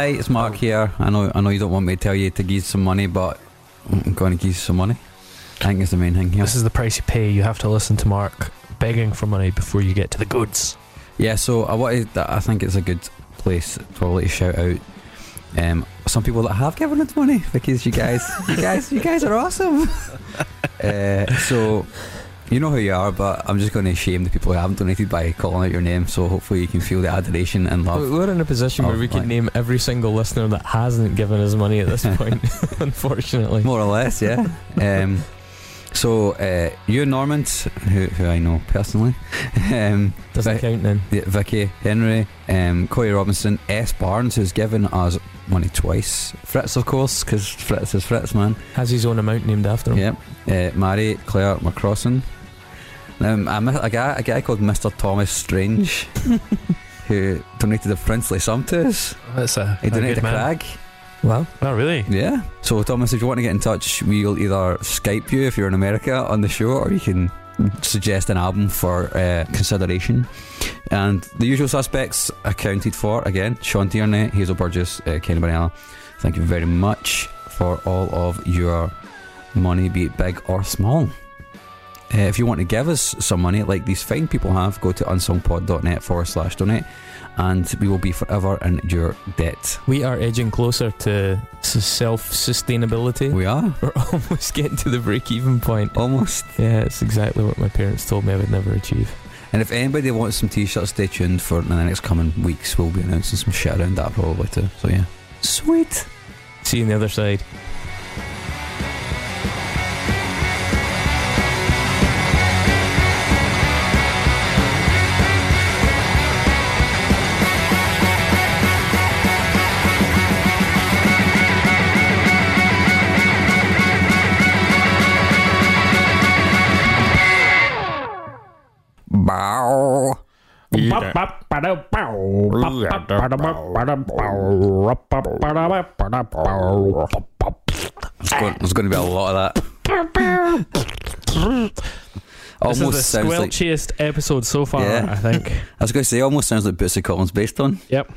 Hi, it's Mark here. I know, I know you don't want me to tell you to give some money, but I'm going to give you some money. I think is the main thing here. This is the price you pay. You have to listen to Mark begging for money before you get to the goods. Yeah, so I wanted. I think it's a good place probably to shout out um, some people that have given us money because you guys, you guys, you guys are awesome. uh, so you know who you are, but I'm just going to shame the people who haven't donated by calling out your name. So hopefully you can feel the adoration and love. We're in a position where we can name every single listener that hasn't given us money at this point, unfortunately. More or less, yeah. um, so uh, you Normand, who, who I know personally, um, Doesn't count then. yeah, Vicky Henry, um, Corey Robinson, S Barnes, who's given us money twice. Fritz, of course, because Fritz is Fritz, man. Has his own amount named after him. Yep. Uh, Mary Claire McCrossan. Um, I mi- a guy, a guy called Mr. Thomas Strange, who donated a princely sum to us. That's a, He a donated good a man. crag. Well, oh really? Yeah. So Thomas, if you want to get in touch, we'll either Skype you if you're in America on the show, or you can suggest an album for uh, consideration. And the usual suspects accounted for again: Sean Tierney, Hazel Burgess, uh, Kenny Barella. Thank you very much for all of your money, be it big or small. Uh, if you want to give us some money, like these fine people have, go to unsungpod.net forward slash donate, and we will be forever in your debt. We are edging closer to self sustainability. We are We're almost getting to the break even point. almost. Yeah, it's exactly what my parents told me I would never achieve. And if anybody wants some t-shirts, stay tuned for the next coming weeks. We'll be announcing some shit around that probably too. So yeah, sweet. See you on the other side. There's going, to be a lot of that. This almost is the sounds like. squelchiest episode so far, Yeah. I think. I was going to say, almost sounds like Bootsy Collins based on. Yep.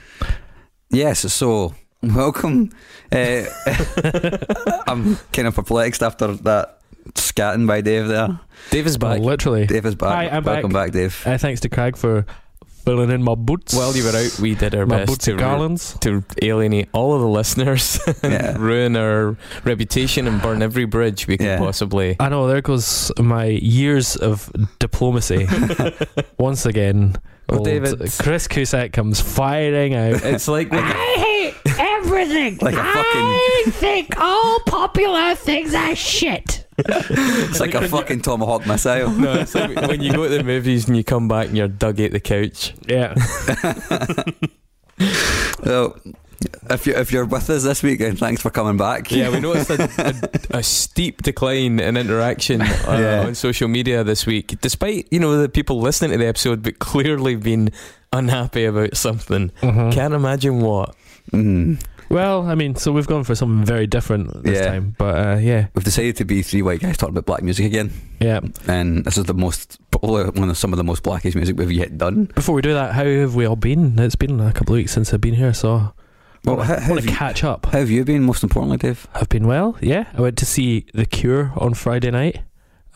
Yes. So welcome. Uh, I'm kind of perplexed after that scatting by Dave there. Dave is back. literally. Dave is back. Hi, I'm welcome back. back, Dave. Uh, thanks to Craig for filling in my boots. While you were out, we did our my best boots to, and ru- garlands. to alienate all of the listeners and Yeah. ruin our reputation and burn every bridge we could Yeah. possibly. I know, there goes my years of diplomacy. Once again, Well, old David- Chris Cusack comes firing out. It's like when hate everything. Like a fucking- I think all popular things are shit. It's like a fucking tomahawk missile. No, it's like when you go to the movies and you come back and you're dug at the couch. Yeah. Well, if you if you're with us this weekend, thanks for coming back. Yeah, we noticed a, a, a steep decline in interaction uh, Yeah. on social media this week, despite you know the people listening to the episode, but clearly being unhappy about something. Mhm. Can't imagine what. Mm. Well, I mean, so we've gone for something very different this Yeah. time, but uh, yeah, We've decided to be three white guys talking about black music again, yeah. and this is the most probably one of some of the most blackish music we've yet done. Before we do that, how have we all been? It's been a couple of weeks since I've been here, so Well, I want to catch up. how have you been? Most importantly, Dave. I've been well, yeah. I went to see The Cure on Friday night,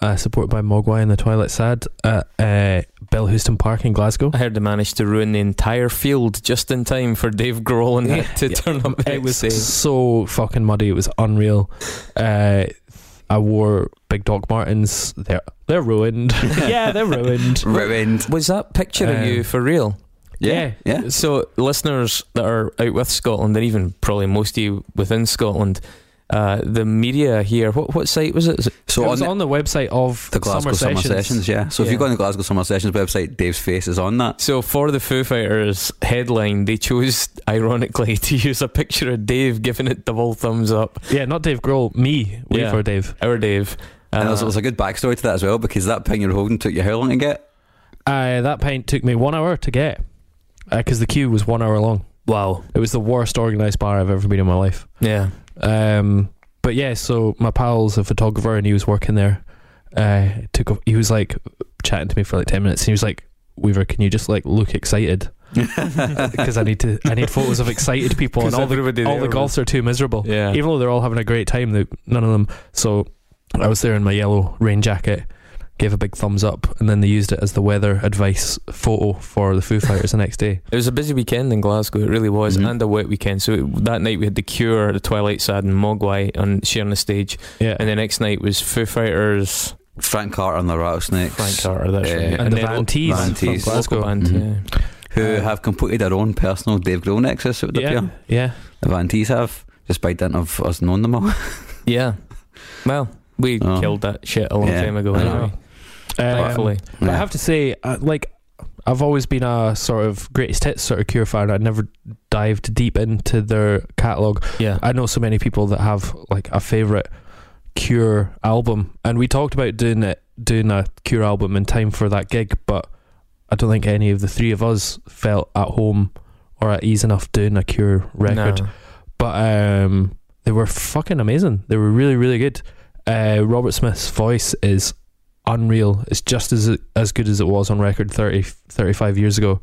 uh, supported by Mogwai and the Twilight Sad at uh, Bellahouston Park in Glasgow. I heard they managed to ruin the entire field just in time for Dave Grohl and Yeah. it to turn up. the It was next so fucking muddy. It was unreal. Uh, I wore big Doc Martens. They're they're ruined. yeah, they're ruined. Ruined. Was that picture of Um, you for real? Yeah. Yeah. So, listeners that are out with Scotland, and even probably most of you within Scotland, uh, the media here, what what site was it? Is it So it on was the, on the website of the Glasgow Summer, Sessions. yeah. So if you go on the Glasgow Summer Sessions website, Dave's face is on that. So for the Foo Fighters headline, they chose ironically to use a picture of Dave giving it double thumbs up. Yeah, not Dave Grohl. Me. Wait Yeah. for Dave. Our Dave. And Uh, there's, there's a good backstory to that as well because that ping you're holding took you how long to get? Uh, that pint took me one hour to get because the queue was one hour long. wow. It was the worst organised bar I've ever been in my life. Yeah. Um, but yeah, so my pal's a photographer and he was working there. Uh, took a, he was like chatting to me for like ten minutes. And he was like, "Weaver, can you just like look excited? Because I need to. I need photos of excited people and all the all the golfs are too miserable. Yeah. Even though they're all having a great time, they, none of them. So I was there in my yellow rain jacket, gave a big thumbs up, and then they used it as the weather advice photo for the Foo Fighters the next day. It was a busy weekend in Glasgow. It really was, Mhm. and a wet weekend. So it, that night we had the Cure, the Twilight Sad, and Mogwai on sharing the stage, Yeah, and the next night was Foo Fighters, Frank Carter and the Rattlesnakes. Frank Carter, that's Yeah. right, and, the then Van T's Van from Tees. Glasgow. local band. Mhm. Yeah. Who Uh, have completed their own personal Dave Grohl nexus, it would Yeah, appear. yeah. The Van T's have, just by dint of us knowing them all. yeah. Well, we Oh. killed that shit a long Yeah, time ago. Anyway, thankfully. But I have to say, uh, like, I've always been a sort of greatest hits sort of Cure fan. I never dived deep into their catalog. Yeah. I know so many people that have like a favorite Cure album, and we talked about doing it, doing a Cure album in time for that gig, but I don't think any of the three of us felt at home or at ease enough doing a Cure record. No. But um, they were fucking amazing. They were really, really good. Uh, Robert Smith's voice is unreal. It's just as as good as it was on record 30, 35 years ago.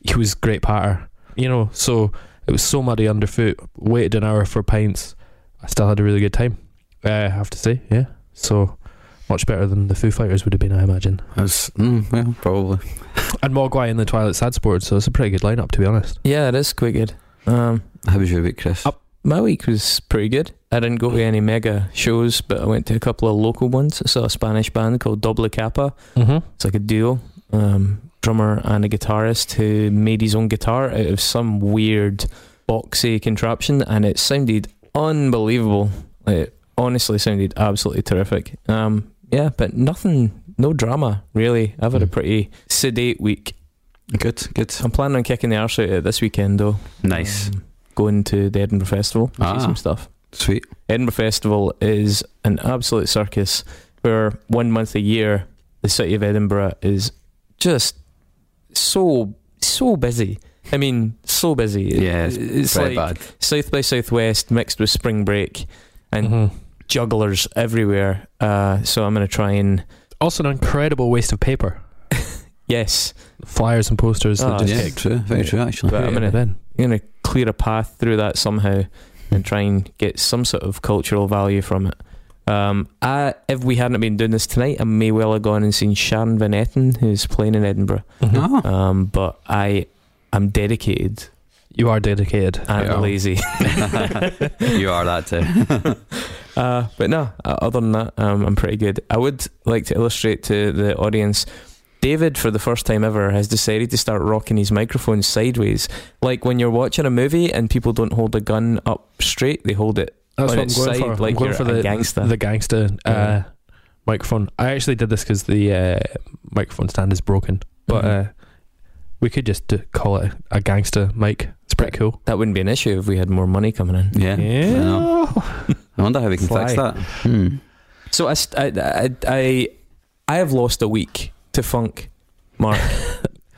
He was great patter, you know. So it was so muddy underfoot. Waited an hour for pints. I still had a really good time. Uh, I have to say, yeah. So much better than the Foo Fighters would have been, I imagine. It's, mm, well, probably. And Mogwai and the Twilight Sad Sport. So it's a pretty good lineup, to be honest. Yeah, it is quite good. Um, How was your week, Chris? Up. My week was pretty good. I didn't go to any mega shows, but I went to a couple of local ones. I saw a Spanish band called Doble Kappa. Mm-hmm. It's like a duo, um, drummer and a guitarist who made his own guitar out of some weird boxy contraption, and it sounded unbelievable. It honestly sounded absolutely terrific. Um, yeah, but nothing, no drama really. I've had a Mm. pretty sedate week. Good, good. I'm planning on kicking the arse out of it this weekend though. Nice. Um, going to the Edinburgh Festival, Ah. see some stuff. Sweet. Edinburgh Festival is an absolute circus where one month a year the city of Edinburgh is just so so busy. I mean, so busy. Yeah, it's it's Very like bad. South by Southwest mixed with spring break and Mhm. jugglers everywhere. Uh, so I'm going to try and Also, an incredible waste of paper. yes, Flyers and posters Ah, that just yeah, true. Very true, actually. But I'm created gonna- in. I'm going to clear a path through that somehow and try and get some sort of cultural value from it. Um, I, if we hadn't been doing this tonight, I may well have gone and seen Sharon Van Etten, who's playing in Edinburgh. Mhm. Oh. Um, but I am dedicated You are dedicated. and Yeah. lazy. you are that too. Uh, but no, uh, other than that, um, I'm pretty good. I would like to illustrate to the audience. David, for the first time ever, has decided to start rocking his microphone sideways. Like when you're watching a movie and people don't hold a gun up straight, they hold it That's on what I'm going side, for. like I'm going you're for a the gangster. the gangster uh, Yeah. microphone. I actually did this because the uh, microphone stand is broken, but Mhm. uh, we could just do, call it a gangster mic. It's pretty cool. that wouldn't be an issue if we had more money coming in. Yeah. I. I wonder how we can fix that. Hmm. So I, I, I, I have lost a week to funk, Mark.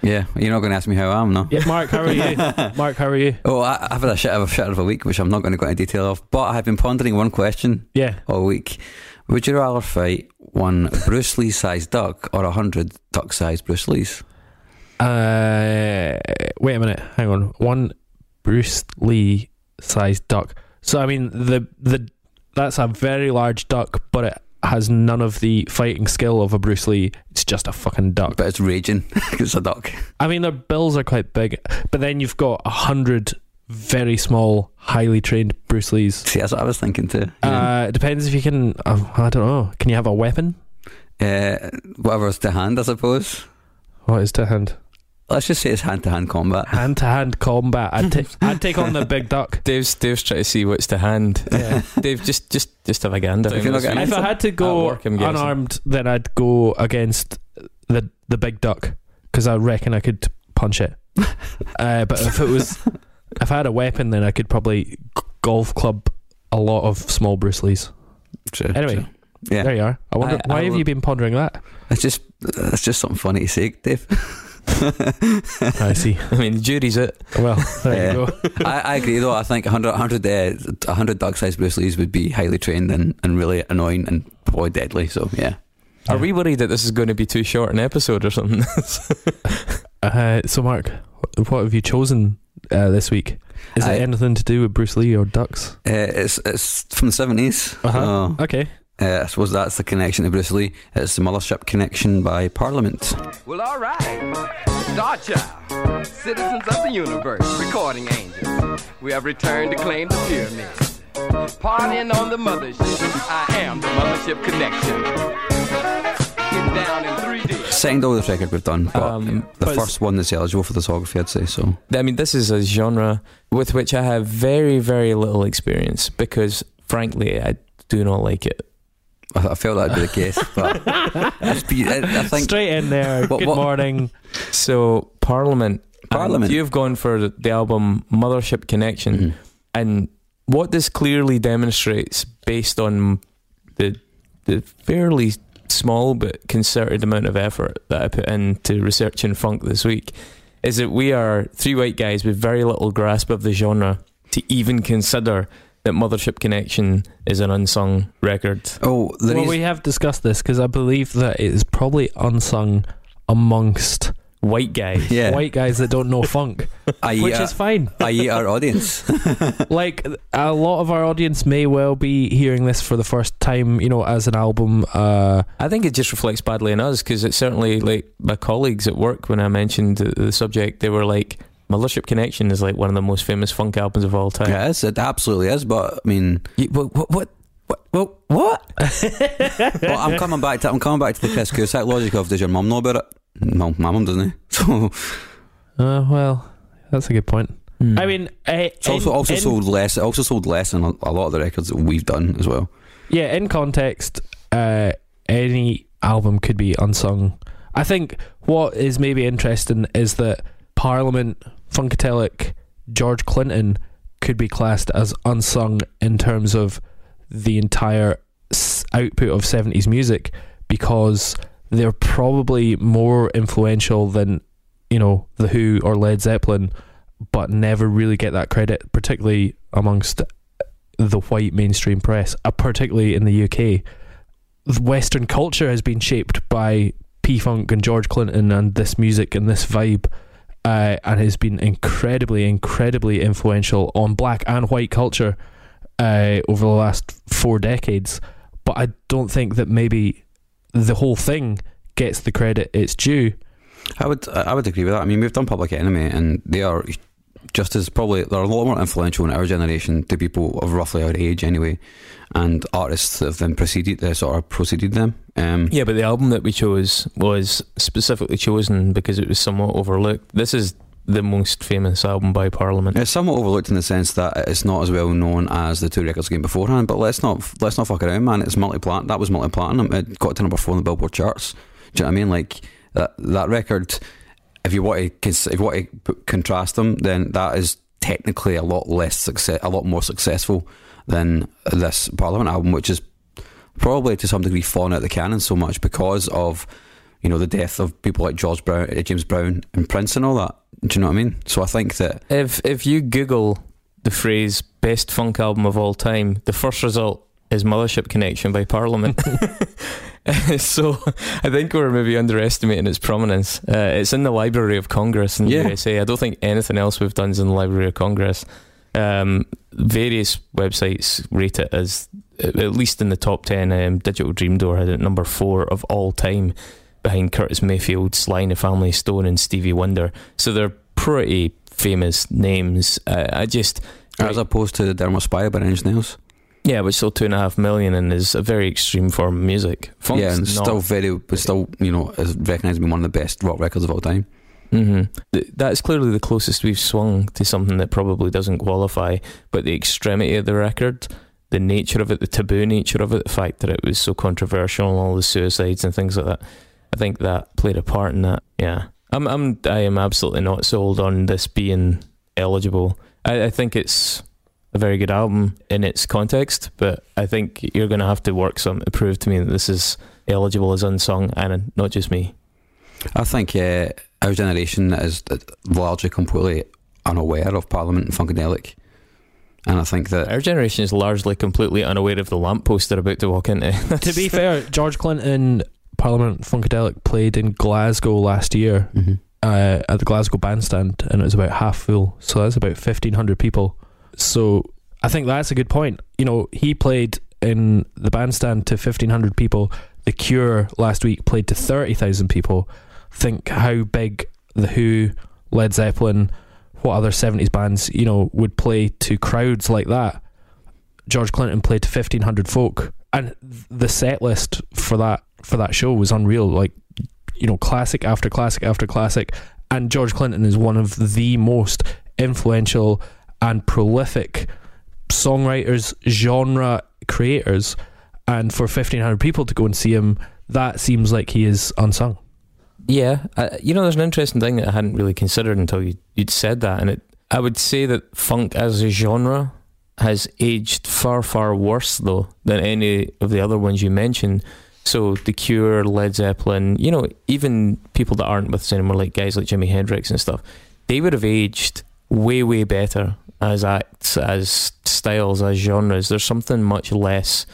Yeah, you're not going to ask me how I am, no? Yeah, Mark, how are you? Mark, how are you? Oh, I, I've had a shit of a shit of a week, which I'm not going to go into detail of. But I've been pondering one question Yeah. all week: Would you rather fight one Bruce Lee-sized duck or a hundred duck-sized Bruce Lees? Uh, wait a minute. Hang on. One Bruce Lee sized duck. So I mean the the that's a very large duck, but it has none of the fighting skill of a Bruce Lee. It's just a fucking duck. But it's raging. it's a duck. I mean their bills are quite big, but then you've got a hundred very small, highly trained Bruce Lees. See, that's what I was thinking too. Yeah. Uh, it depends if you can. Uh, I don't know. Can you have a weapon? Uh, whatever's to hand, I suppose. What is to hand? Let's just say it's hand-to-hand combat. Hand to hand combat. I'd, ta- I'd take on the big duck. Dave's Dave's trying to see what's to hand. Yeah. Dave, just just just have a gander. If you're not getting if I had to go work, unarmed, then I'd go against the the big duck because I reckon I could punch it. uh, but if it was, if I had a weapon, then I could probably g- golf club a lot of small Bruce Lees. True, Anyway, true. yeah, There you are. I wonder I- why I have will- you been pondering that? it's just it's just something funny to say, Dave. I see. I mean, the jury's out. Well, there Yeah. you go. I, I agree though. I think 100, 100, uh, 100 duck-sized Bruce Lees would be highly trained and, and really annoying and probably deadly. So yeah, Are we worried that this is going to be too short an episode or something? Uh, so, Mark, what have you chosen uh, this week? Is I- it anything to do with Bruce Lee or ducks? uh, it's it's from the seventies. Uh-huh. Okay. Uh, I suppose that's the connection to Bruce Lee. It's the Mothership Connection by Parliament. Well, all right. Star Child, citizens of the universe, recording angels. We have returned to claim the pyramid. Partying on the mothership. I am the Mothership Connection. Get down in 3D. Second oldest record we've done, but Um, the but- first one that's eligible for discography, I'd say. So I mean, this is a genre with which I have very, very little experience because, frankly, I do not like it. I, I felt that'd be the case. But be- I, I think Straight in there. What- Good what- morning. So, Parliament. Parliament. You've gone for the, the album Mothership Connection. Mhm. And what this clearly demonstrates, based on the the fairly small but concerted amount of effort that I put into researching funk this week, is that we are three white guys with very little grasp of the genre to even consider that Mothership Connection is an unsung record. Oh, well, reason, we have discussed this because I believe that it is probably unsung amongst White guys. yeah, white guys that don't know funk, I which uh, is fine. i.e. our audience. like a lot of our audience may well be hearing this for the first time, you know, as an album. Uh, I think it just reflects badly on us because it's certainly like my colleagues at work when I mentioned the, the subject, they were like, Mothership Connection is like one of the most famous funk albums of all time. Yes, it absolutely is. But I mean, You- what, what, what, what, what, what? well, I'm coming back to I'm coming back to the Chris Cusack logic of does your mum know about it? No, my mum doesn't. So uh, well, that's a good point. Hmm. I mean, uh, it's also in- also in- sold less. It also sold less than a, a lot of the records that we've done as well. yeah, in context, uh, any album could be unsung. I think what is maybe interesting is that Parliament, Funkadelic, George Clinton could be classed as unsung in terms of the entire output of 70s music because they're probably more influential than, you know, The Who or Led Zeppelin, but never really get that credit, particularly amongst the white mainstream press, uh, particularly in the UK. Western culture has been shaped by P Funk and George Clinton and this music and this vibe, uh, and has been incredibly, incredibly influential on black and white culture uh, over the last four decades. But I don't think that maybe the whole thing gets the credit it's due. I would I would agree with that. I mean, we've done Public Enemy, and they are just as probably they're a lot more influential in our generation to people of roughly our age, anyway, and artists that have then preceded uh, sort of preceded them. Um, Yeah, but the album that we chose was specifically chosen because it was somewhat overlooked. This is the most famous album by Parliament. It's somewhat overlooked in the sense that it's not as well known as the two records came beforehand. But let's not let's not fuck around, man. It's multi plat. That was multi platinum. It got to number four on the Billboard charts. Do you know what I mean? Like that that record. If you want to if you want to contrast them, then that is technically a lot less success, a lot more successful than this Parliament album, which is probably to some degree fallen out of the canon so much because of you know the death of people like George Brown, uh, James Brown, and Prince, and all that. Do you know what I mean? So I think that If if you Google the phrase "best funk album of all time," the first result is "Mothership Connection" by Parliament. so I think we're maybe underestimating its prominence. Uh, it's in the Library of Congress in the Yeah. USA. I don't think anything else we've done is in the Library of Congress. Um, various websites rate it as at least in the top ten. Um, Digital Dream Door had it number four of all time, behind Curtis Mayfield, Sly and the Family Stone, and Stevie Wonder. So they're pretty famous names. Uh, I just as opposed to the Dermot Spire by else, yeah, but still two and a half million and is a very extreme form of music. Funk's yeah, and still very, but still you know is recognised as one of the best rock records of all time. hmm That's clearly the closest we've swung to something that probably doesn't qualify. But the extremity of the record, the nature of it, the taboo nature of it, the fact that it was so controversial and all the suicides and things like that, I think that played a part in that. Yeah, I'm, I'm, I am absolutely not sold on this being eligible. I, I think it's a very good album in its context, but I think you're going to have to work some to prove to me that this is eligible as unsung, and not just me. I think uh, our generation is largely completely unaware of Parliament and Funkadelic, and I think that Our generation is largely completely unaware of the lamppost they're about to walk into. to be fair, George Clinton Parliament Funkadelic played in Glasgow last year Mhm. uh, at the Glasgow Bandstand, and it was about half full. So that's about fifteen hundred people. So I think that's a good point. You know, he played in the bandstand to fifteen hundred people. The Cure last week played to thirty thousand people. Think how big the Who, Led Zeppelin, what other seventies bands you know would play to crowds like that. George Clinton played to fifteen hundred folk, and the set list for that for that show was unreal. Like you know, classic after classic after classic, and George Clinton is one of the most influential and prolific songwriters, genre creators, and for fifteen hundred people to go and see him, that seems like he is unsung. Yeah, uh, you know, there's an interesting thing that I hadn't really considered until you, you'd said that, and it. I would say that funk as a genre has aged far, far worse though than any of the other ones you mentioned. So The Cure, Led Zeppelin, you know, even people that aren't with us anymore, like guys like Jimi Hendrix and stuff, they would have aged way, way better as acts, as styles, as genres. There's something much less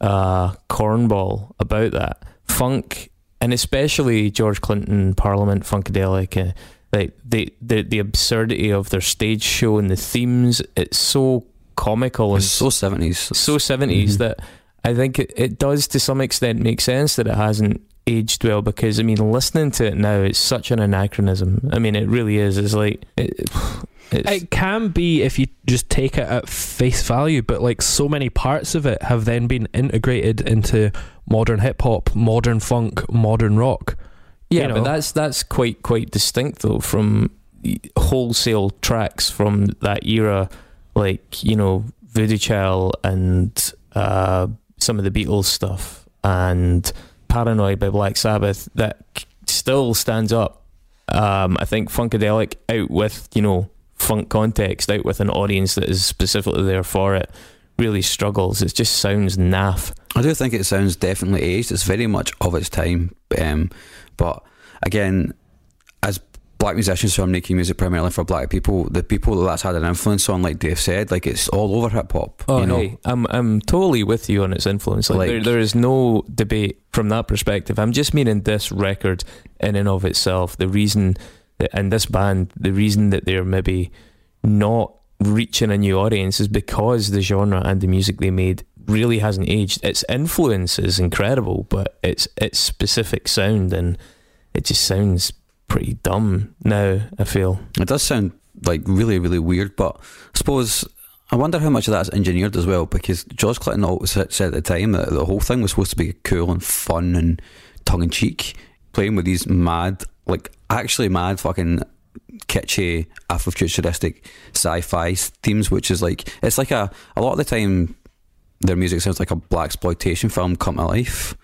uh, cornball about that. Funk, and especially George Clinton, Parliament, Funkadelic, uh, like the, the the absurdity of their stage show and the themes. It's so comical and it's so seventies. so 70s Mhm. that I think it, it does to some extent make sense that it hasn't aged well because I mean listening to it now it's such an anachronism I mean it really is it's like it, it's, It can be if you just take it at face value, but like so many parts of it have then been integrated into modern hip hop, modern funk, modern rock. yeah you know. but that's that's quite quite distinct though from wholesale tracks from that era like you know Voodoo Child and uh, some of the Beatles stuff and Paranoid by Black Sabbath that still stands up. Um, I think Funkadelic out with you know funk context, out with an audience that is specifically there for it, really struggles. It just sounds naff. I do think it sounds definitely aged. It's very much of its time. Um, but again, black musicians who are making music primarily for black people, the people that that's had an influence on, like Dave said, like it's all over hip hop. Oh, you know, Oh, hey, I'm I'm totally with you on its influence. Like, Like- there, there is no debate from that perspective. I'm just meaning this record in and of itself. The reason that, and this band, the reason that they're maybe not reaching a new audience is because the genre and the music they made really hasn't aged. Its influence is incredible, but its its specific sound and it just sounds pretty dumb now. I feel. it does sound like really, really weird. But I suppose I wonder how much of that's engineered as well, because George Clinton always said at the time that the whole thing was supposed to be cool and fun and tongue in cheek, playing with these mad, like actually mad fucking kitschy Afrofuturistic sci-fi themes, which is like it's like a a lot of the time their music sounds like a black exploitation film come to life,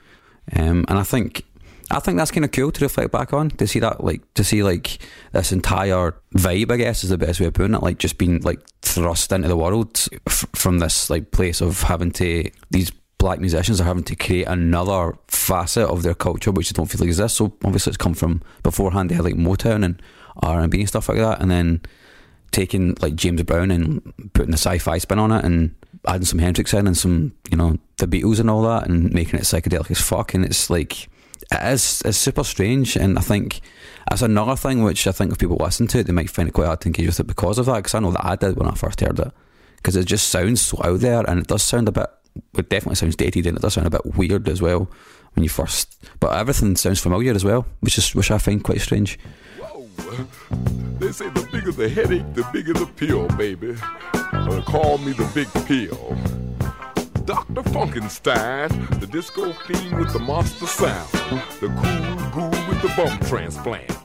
um, and I think I think that's kind of cool to reflect back on to see that like to see like this entire vibe. I guess is the best way of putting it. Like just being like thrust into the world f- from this like place of having to these black musicians are having to create another facet of their culture which they don't feel exists. So obviously it's come from beforehand. They had like Motown and R and B and stuff like that, and then taking like James Brown and putting the sci-fi spin on it and adding some Hendrix in and some you know the Beatles and all that and making it psychedelic as fuck. And it's like it is it's super strange, and I think that's another thing which I think if people listen to it, they might find it quite hard to engage with it because of that. Because I know that I did when I first heard it, because it just sounds so out there, and it does sound a bit. It definitely sounds dated, and it does sound a bit weird as well when you first. But everything sounds familiar as well, which is which I find quite strange. Whoa. They say the bigger the headache, the bigger the pill, baby. Uh, call me the big pill. Dr. Funkenstein, the disco fiend with the monster sound, the cool ghoul with the bum transplant.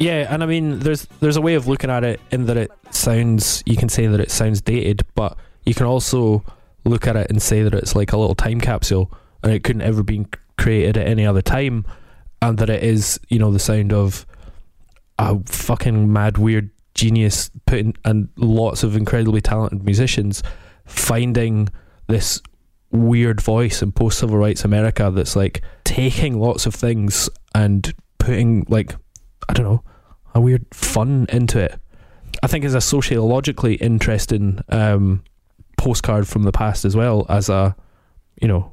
Yeah, and I mean, there's there's a way of looking at it in that it sounds. You can say that it sounds dated, but you can also look at it and say that it's like a little time capsule, and it couldn't ever been created at any other time, and that it is, you know, the sound of a fucking mad, weird genius putting and lots of incredibly talented musicians finding this weird voice in post civil rights America that's like taking lots of things and putting like I don't know a weird fun into it. I think is a sociologically interesting um, postcard from the past as well as a you know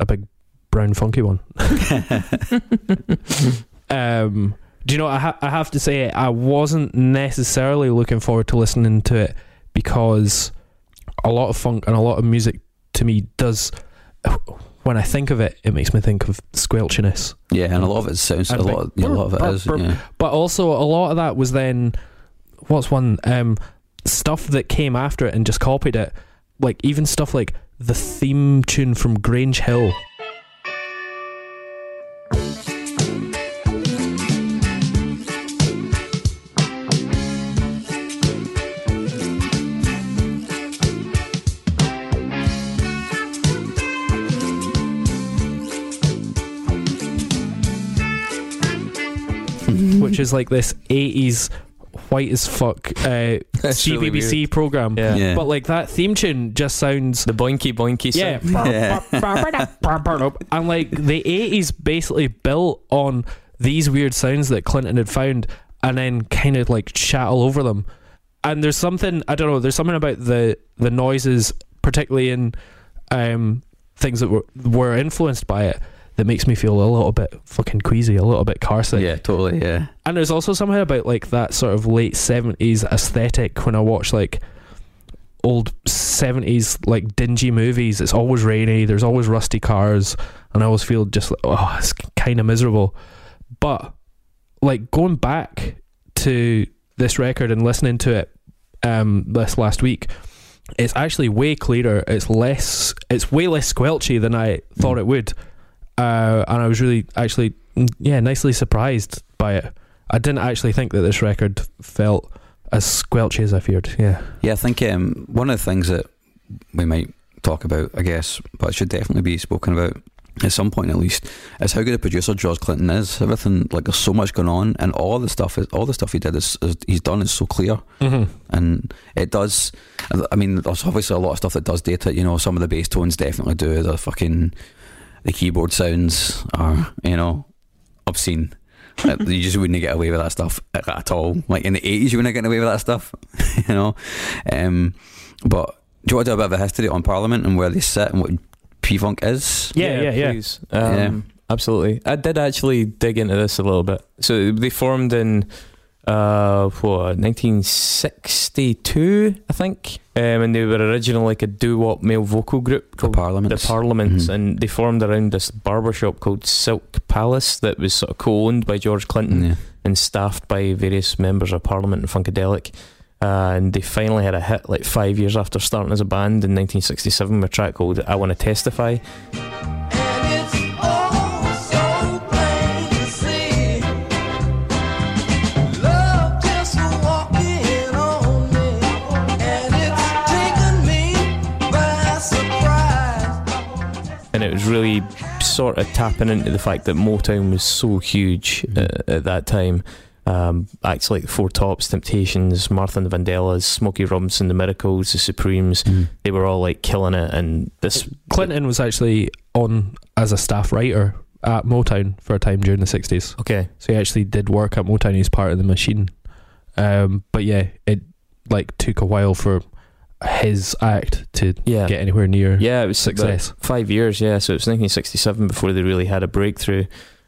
a big brown funky one. um, do you know? I, ha- I have to say I wasn't necessarily looking forward to listening to it because a lot of funk and a lot of music to me does. When I think of it, it makes me think of squelchiness. Yeah, and a lot of it sounds a lot. like, yeah, a lot of it is. Yeah. But also a lot of that was then what's one um stuff that came after it and just copied it. Like even stuff like the theme tune from Grange Hill. Which is like this 80s white as fuck uh, That's really CBBC program. Yeah. Yeah. But like that theme tune just sounds The boinky boinky yeah, sound. and like the 80s basically built on these weird sounds that Clinton had found and then kind of like chat all over them. And there's something I don't know, there's something about the the noises particularly in um things that were were influenced by it that makes me feel a little bit fucking queasy, a little bit car sick. yeah, totally. Yeah. And there's also something about like that sort of late seventies aesthetic when I watch like old seventies like dingy movies. It's always rainy. There's always rusty cars, and I always feel just like oh, it's kind of miserable. But like going back to this record and listening to it um, this last week, it's actually way clearer. It's less. It's way less squelchy than I thought it would, uh, and I was really actually yeah nicely surprised by it. I didn't actually think that this record felt as squelchy as I feared. Yeah. Yeah, I think um, one of the things that we might talk about, I guess, but it should definitely be spoken about at some point at least, is how good a producer George Clinton is. Everything like there's so much going on, and all the stuff is all the stuff he did is, is he's done is so clear, Mm-hmm. and it does. I mean, there's obviously a lot of stuff that does date it. You know, some of the bass tones definitely do. The fucking the keyboard sounds are you know obscene. Like, you just wouldn't get away with that stuff at, at all. Like in the eighties, you wouldn't get away with that stuff. you know, um, but do you want to do a bit of a history on Parliament and where they sit and what P Funk is? Yeah, yeah, yeah. Please. Um, Yeah. Absolutely. I did actually dig into this a little bit. So they formed in uh what 1962 I think um, and they were originally like a doo-wop male vocal group The called Parliament. the Parliaments Mhm. and they formed around this barbershop called Silk Palace that was sort of co-owned by George Clinton Yeah. and staffed by various members of Parliament and Funkadelic. Uh, and they finally had a hit like five years after starting as a band in 1967 with a track called I Want to Testify. Was really sort of tapping into the fact that Motown was so huge uh, at that time. Um, acts like the Four Tops, Temptations, Martha and the Vandellas, Smokey Robinson, the Miracles, the Supremes, Mm. they were all like killing it. And this, Clinton was actually on as a staff writer at Motown for a time during the 60s. okay, So he actually did work at Motown. He's part of the machine. Um, but yeah, it like took a while for his act to yeah, get anywhere near yeah, it was success. five years. Yeah, so it was 1967 before they really had a breakthrough,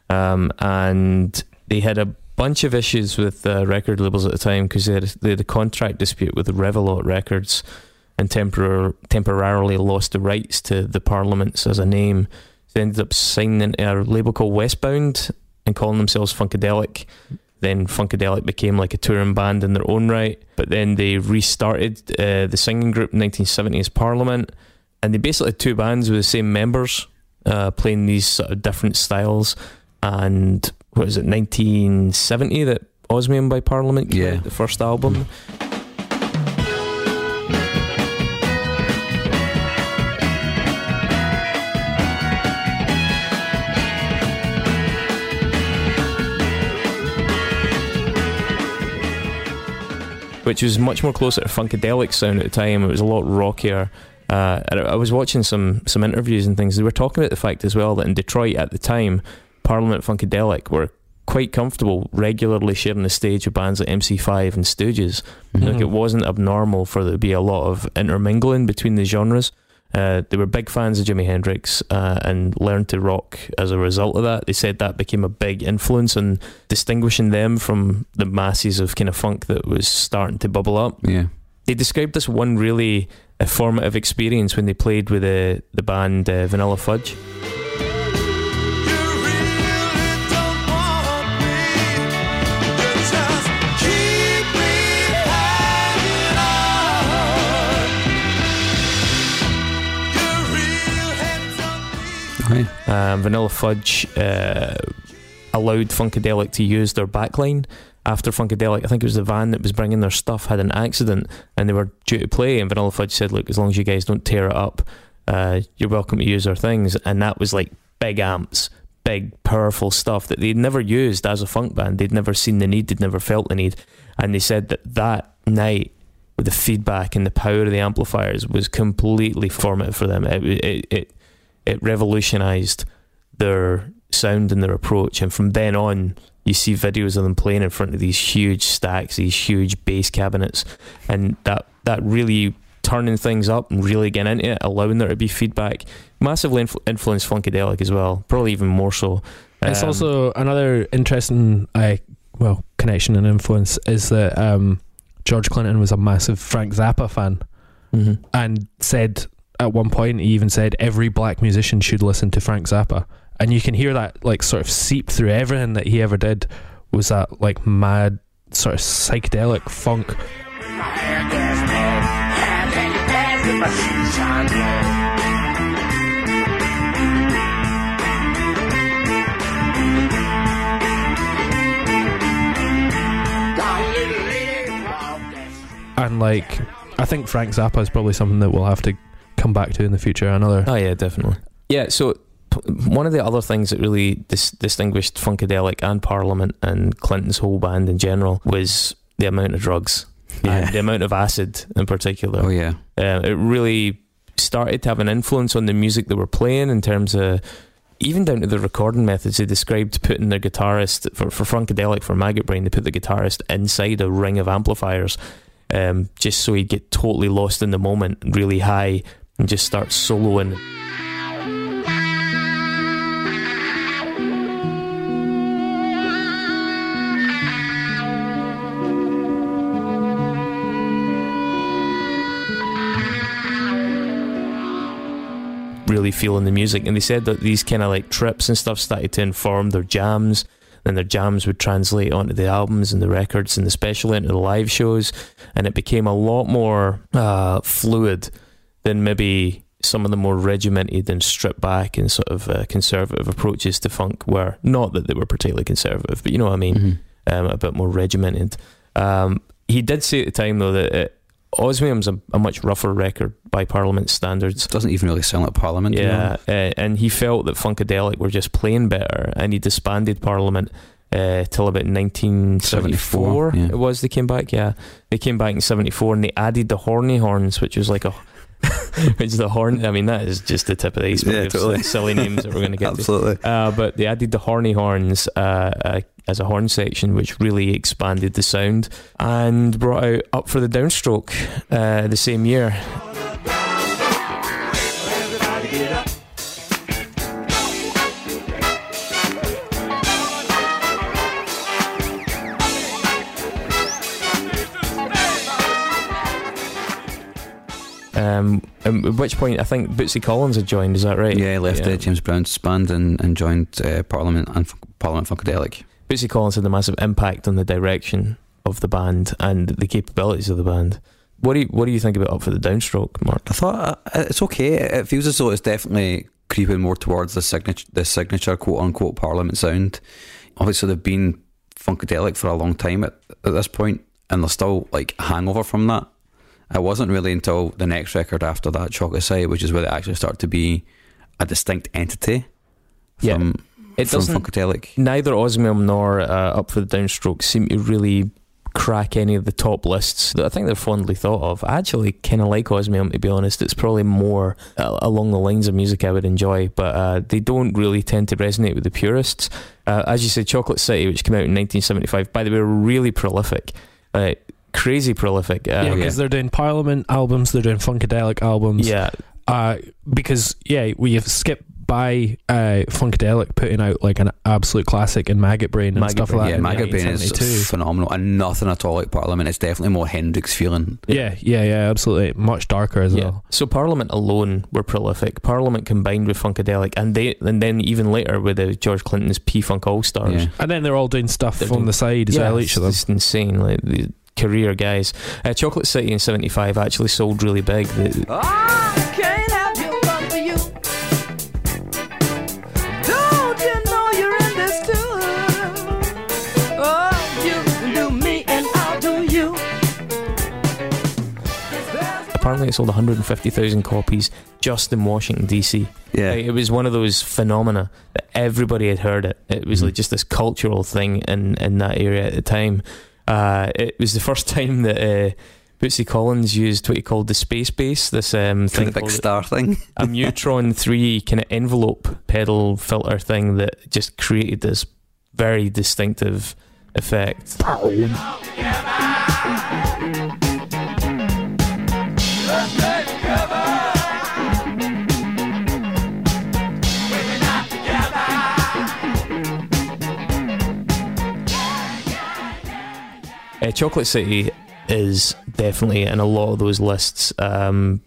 um, and they had a bunch of issues with uh, record labels at the time because they had, they had a contract dispute with Revilot Records, and temporar- temporarily lost the rights to the Parliaments as a name. They ended up signing a label called Westbound and calling themselves Funkadelic. Then Funkadelic became like a touring band in their own right, but then they restarted uh, the singing group in 1970 as Parliament, and they basically had two bands with the same members uh, playing these sort of different styles. And what is it, 1970 that Osmium by Parliament came Yeah. out, the first album. Which was much more closer to funkadelic sound at the time. It was a lot rockier. Uh, and I was watching some some interviews and things. They were talking about the fact as well that in Detroit at the time, Parliament Funkadelic were quite comfortable regularly sharing the stage with bands like MC5 and Stooges. Like it wasn't abnormal for there to be a lot of intermingling between the genres. Uh, they were big fans of Jimi Hendrix uh, and learned to rock as a result of that. They said that became a big influence in distinguishing them from the masses of kind of funk that was starting to bubble up. Yeah. They described this one really uh, formative experience when they played with the, the band uh, Vanilla Fudge. Um, Vanilla Fudge uh, allowed Funkadelic to use their backline. After Funkadelic, I think it was the van that was bringing their stuff, had an accident and they were due to play. And Vanilla Fudge said, Look, as long as you guys don't tear it up, uh, you're welcome to use our things. And that was like big amps, big, powerful stuff that they'd never used as a funk band. They'd never seen the need, they'd never felt the need. And they said that that night, with the feedback and the power of the amplifiers, was completely formative for them. It, it, it, it revolutionized their sound and their approach. And from then on, you see videos of them playing in front of these huge stacks, these huge bass cabinets, and that that really turning things up and really getting into it, allowing there to be feedback, massively influ- influenced Funkadelic as well. Probably even more so. It's Um, also another interesting, uh, well, connection and influence is that um, George Clinton was a massive Frank Zappa fan mhm. and said at one point he even said every black musician should listen to Frank Zappa, and you can hear that like sort of seep through everything that he ever did. Was that like mad sort of psychedelic funk? And like, I think Frank Zappa is probably something that we'll have to come back to in the future. Another Oh yeah, definitely. Yeah, so one of the other things that really dis- distinguished Funkadelic and Parliament and Clinton's whole band in general was the amount of drugs, Yeah. and the amount of acid in particular. Oh yeah. Uh, it really started to have an influence on the music they were playing in terms of even down to the recording methods. They described putting their guitarist for for Funkadelic for Maggot Brain. They put the guitarist inside a ring of amplifiers, um, just so he'd get totally lost in the moment, really high, and just start soloing. really feeling the music. And they said that these kind of like trips and stuff started to inform their jams. and their jams would translate onto the albums and the records and especially into the live shows. And it became a lot more uh, fluid than maybe some of the more regimented and stripped back and sort of uh, conservative approaches to funk were. Not that they were particularly conservative, but you know what I mean? Mhm. um, a bit more regimented. Um, he did say at the time though that it Osmium's a, a much rougher record by Parliament standards. Doesn't even really sound like Parliament. you know? Yeah, uh, and he felt that Funkadelic were just playing better, and he disbanded Parliament uh, till about 1974. yeah. It was they came back. Yeah, they came back in 74, and they added the Horny Horns, which was like a. which is the horn? I mean, that is just the tip of the iceberg Yeah, of totally. silly names that we're going to get to. Absolutely. Uh, but they added the horny horns uh, uh, as a horn section, which really expanded the sound and brought out Up for the Downstroke uh, the same year. Um, um, at which point I think Bootsy Collins had joined. Is that right? Yeah, he left uh, James Brown's band and, and joined uh, Parliament and F- Parliament Funkadelic. Bootsy Collins had a massive impact on the direction of the band and the capabilities of the band. What do you What do you think about Up for the Downstroke, Mark? I thought uh, it's okay. It feels as though it's definitely creeping more towards the signature, the signature quote unquote Parliament sound. Obviously, they've been funkadelic for a long time at, at this point, and they're still like hangover from that. It wasn't really until the next record after that, Chocolate City, which is where they actually start to be a distinct entity Yeah. from, It from doesn't. funkadelic. Neither Osmium nor uh, Up for the Downstroke seem to really crack any of the top lists that I think they're fondly thought of. I actually kind of like Osmium, to be honest. It's probably more uh, along the lines of music I would enjoy, but uh, they don't really tend to resonate with the purists. Uh, as you said, Chocolate City, which came out in 1975, by the way, were really prolific. Uh, crazy prolific. yeah, because they're doing Parliament albums, they're doing Funkadelic albums. yeah, Uh, because yeah, we have skipped by uh, Funkadelic putting out like an absolute classic in Maggot Brain and Maggot stuff Brain, like that. Yeah, Maggot Brain is phenomenal and nothing at all like Parliament. It's definitely more Hendrix feeling. Yeah, yeah, yeah, absolutely. Much darker as Yeah. well. So Parliament alone were prolific. Parliament combined with Funkadelic, and they, and then even later with the George Clinton's P Funk All Stars. Yeah. And then they're all doing stuff They're on doing- the side as well, it's, each of them. it's insane. Like the career guys. Uh, Chocolate City in '75 actually sold really big. The, I can't have you run for you. Don't you know you're in this too? Oh, you do me and I'll do you. apparently, it sold 150,000 copies just in Washington D.C. Yeah. Like, it was one of those phenomena that everybody had heard it. It was Mhm. like just this cultural thing in in that area at the time. Uh, it was the first time that uh, Bootsy Collins used what he called the space bass. This um, For thing the big called star thing. a Mu-Tron three kind of envelope pedal filter thing that just created this very distinctive effect. Uh, Chocolate City is definitely in a lot of those lists, um,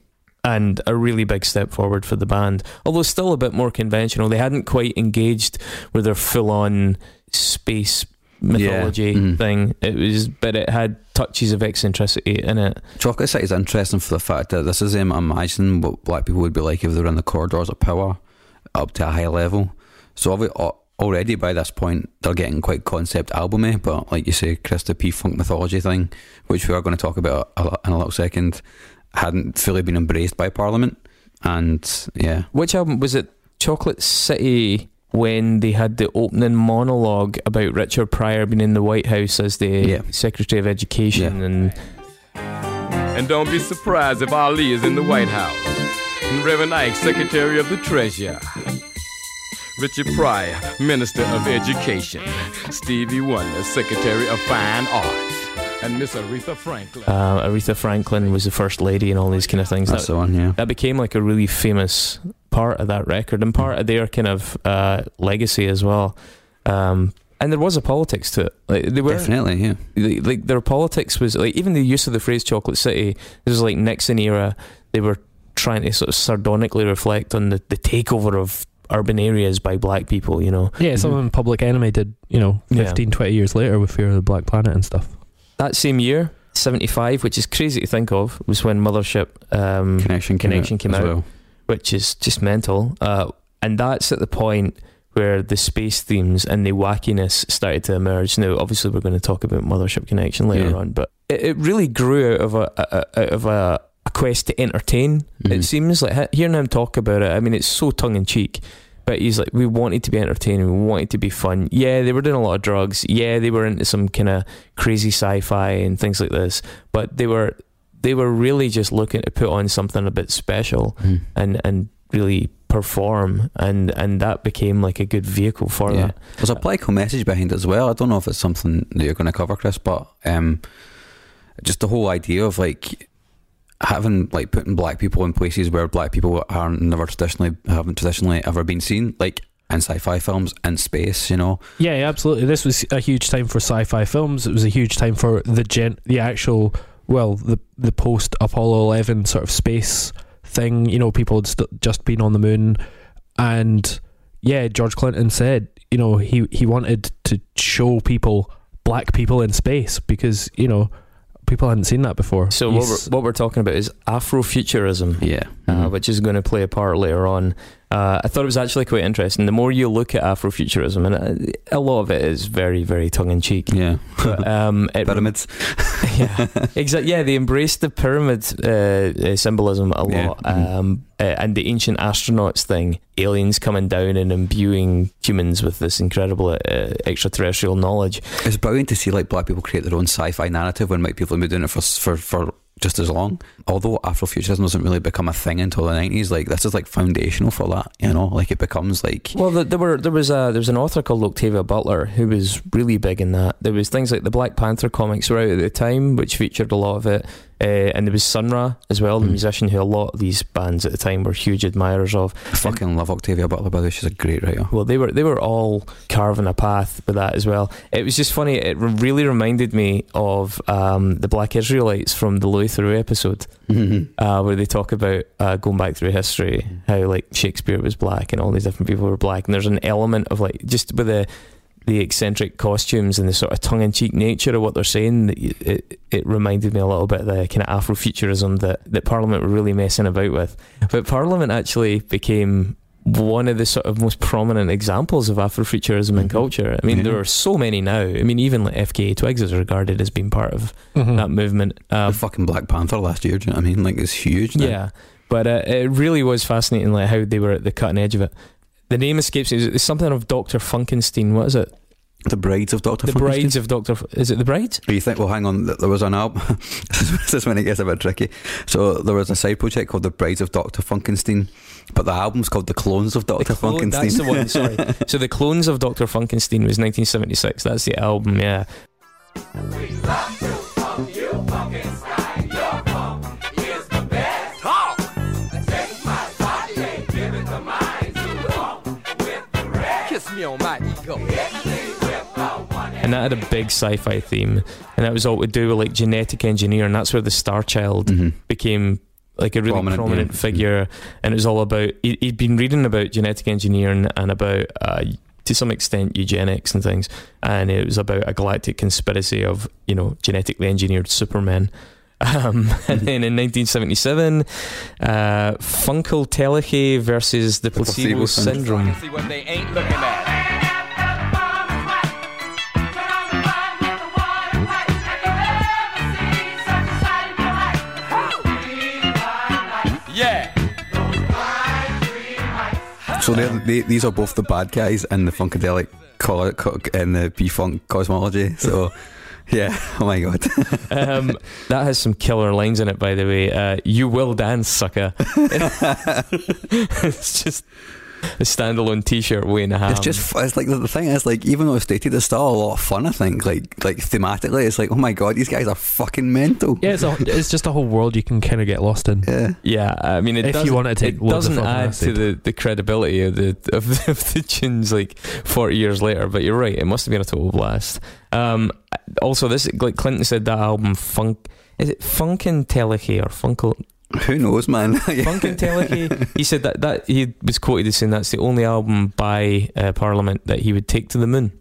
and a really big step forward for the band. Although still a bit more conventional. They hadn't quite engaged with their full-on space mythology Mhm. thing. It was, but it had touches of eccentricity in it. Chocolate City is interesting for the fact that this is um, imagining what black people would be like if they were in the corridors of power up to a high level. So already by this point they're getting quite concept albumy, but like you say, Chris, the P Funk mythology thing, which we are going to talk about a, a- in a little second, hadn't fully been embraced by Parliament. And yeah, Which album was it? Chocolate City. When they had the opening monologue about Richard Pryor being in the White House as the Yeah. Secretary of Education, Yeah. and And don't be surprised if Ali is in the White House. And Reverend Ike, Secretary of the Treasury. Richard Pryor, Minister of Education. Stevie Wonder, Secretary of Fine Arts. And Miss Aretha Franklin. uh, Aretha Franklin was the first lady, and all these kind of things. that's That, the one. Yeah, that became like a really famous part of that record and part of their kind of uh, legacy as well. Um, and there was a politics to it. Like they were definitely. Yeah, like, like their politics was like even the use of the phrase "chocolate city." This was like Nixon era. They were trying to sort of sardonically reflect on the, the takeover of urban areas by black people. You know, Yeah, something Public Enemy did, you know, Yeah. 15, 20 years later with Fear of the Black Planet and stuff. that same year, seventy five, which is crazy to think of, was when Mothership um, Connection, Connection came out. well. which is just mental. Uh, and that's at the point where the space themes and the wackiness started to emerge. Now, obviously, we're going to talk about Mothership Connection later Yeah. on, but it, it really grew out of a, a, a out of a, a quest to entertain. Mhm. It seems like hearing him talk about it. I mean, it's so tongue in cheek. But he's like, we wanted to be entertaining, we wanted to be fun. Yeah, they were doing a lot of drugs. Yeah, they were into some kind of crazy sci-fi and things like this. But they were they were really just looking to put on something a bit special Mhm. and and really perform and and that became like a good vehicle for Yeah. that There's a political message behind it as well. I don't know if it's something that you're going to cover, Chris, but um, just the whole idea of like having like putting black people in places where black people aren't never traditionally haven't traditionally ever been seen, like in sci-fi films in space. You know, Yeah, yeah, absolutely. This was a huge time for sci-fi films. It was a huge time for the gen, the actual, well, the the post Apollo Eleven sort of space thing. You know, people had st- just been on the moon, and yeah, George Clinton said, you know, he he wanted to show people black people in space because you know people hadn't seen that before. so what we're, what we're talking about is afrofuturism yeah, uh, Mhm. which is going to play a part later on. Uh, I thought it was actually quite interesting. The more you look at Afrofuturism, and uh, a lot of it is very, very tongue in cheek. yeah, But, um, it, pyramids. yeah, exactly. Yeah, they embraced the pyramid uh, uh, symbolism a Yeah, lot, mhm. um, uh, and the ancient astronauts thing, aliens coming down and imbuing humans with this incredible uh, extraterrestrial knowledge. It's brilliant to see like black people create their own sci-fi narrative when white people have been doing it for for for just as long. Although Afrofuturism doesn't really become a thing until the nineties, like this is like foundational for that. You know, like it becomes like Well, the, there were there was a there was an author called Octavia Butler who was really big in that. There was things like the Black Panther comics were out at the time, which featured a lot of it, uh, and there was Sun Ra as well, the Mm. musician who a lot of these bands at the time were huge admirers of. I fucking love Octavia Butler. By the way, she's a great writer. Well, they were they were all carving a path with that as well. It was just funny. It re- really reminded me of um, the Black Israelites from the Louis Theroux episode, uh, where they talk about uh, going back through history, how like Shakespeare was black and all these different people were black, and there's an element of like just with the the eccentric costumes and the sort of tongue in cheek nature of what they're saying. That y- it it reminded me a little bit of the kind of Afrofuturism that that Parliament were really messing about with. But Parliament actually became one of the sort of most prominent examples of Afrofuturism in Mhm. culture. I mean, Yeah. there are so many now. I mean, even like FKA Twigs is regarded as being part of Mhm. that movement. the Um, fucking Black Panther last year. Do you know what I mean? Like it's huge. Now. yeah, but uh, it really was fascinating, like how they were at the cutting edge of it. The name escapes me. It's something of Doctor Funkenstein. What is it? The Brides of Doctor. The Brides of Doctor. Is it the Brides? But you think? Well, hang on. There was an album. this is when it gets a bit tricky. So there was a side project called The Brides of Doctor Funkenstein, but the album's called The Clones of The clo- Funkenstein. That's the one. Sorry. so the Clones of Doctor Funkenstein was 1976. That's the album. Yeah. And to mine. Kiss me on my ego. and that had a big sci-fi theme, and that was all to do with like genetic engineering. That's where the Star Child Mhm. became like a really Prominent, prominent, yeah. figure, and it was all about. He, he'd been reading about genetic engineering and about. Uh, to some extent, eugenics and things, and it was about a galactic conspiracy of you know genetically engineered supermen. Um, and then in 1977, uh, Funkentelechy versus the placebo, placebo syndrome. syndrome. So they're, they, these are both the bad guys in the Funkadelic co- co- in the P Funk cosmology. So, yeah. Oh my god. um, that has some killer lines in it, by the way. Uh, you will dance, sucker. it's just a standalone T-shirt weighing a ham. it's just it's like the, the thing is like even though it's stated, it's still a lot of fun. I think like like thematically, it's like oh my god, these guys are fucking mental. Yeah, it's, a, it's just a whole world you can kind of get lost in. Yeah. yeah. I mean, it If you doesn't- wanna take it doesn't add to the, the credibility of the of the, of the tunes like forty years later. But you're right; it must have been a total blast. Um, also, this like Clinton said that album funk. Is it Funkentelechy or Funkle? Who knows, man? Yeah. Funkentelechy. He said that that he was quoted as saying that's the only album by uh, Parliament that he would take to the moon.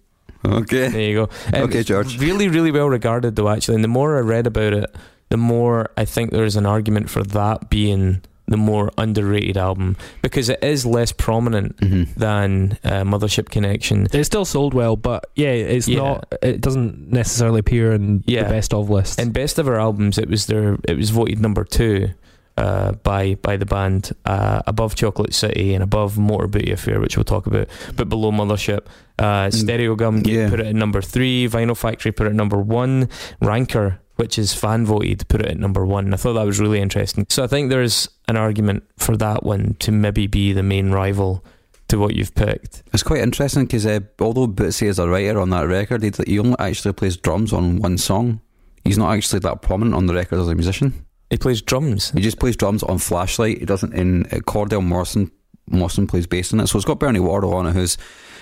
Okay. There you go. Um, Okay, it's George. Really, really well regarded though. Actually, and the more I read about it, the more I think there is an argument for that being the more underrated album because it is less prominent hmm than uh, Mothership Connection. It still sold well, but yeah, it's Yeah. not. It doesn't necessarily appear in Yeah. the best of list. In best of our albums, it was their it was voted number two uh, by by the band, uh, above Chocolate City and above Motor Booty Affair, which we'll talk about, but below Mothership. Uh, Stereogum yeah. put it at number three. Vinyl Factory put it at number one. Ranker, which is fan voted, put it at number one. And I thought that was really interesting. So I think there's an argument for that one to maybe be the main rival to what you've picked. It's quite interesting because uh, although Bootsy is a writer on that record, he, he only actually plays drums on one song. He's not actually that prominent on the record as a musician. He plays drums. He just plays drums on Flashlight. He doesn't. In uh, Cordell Mosson, Morrison plays bass in it. So it's got Bernie Worrell on it, who's,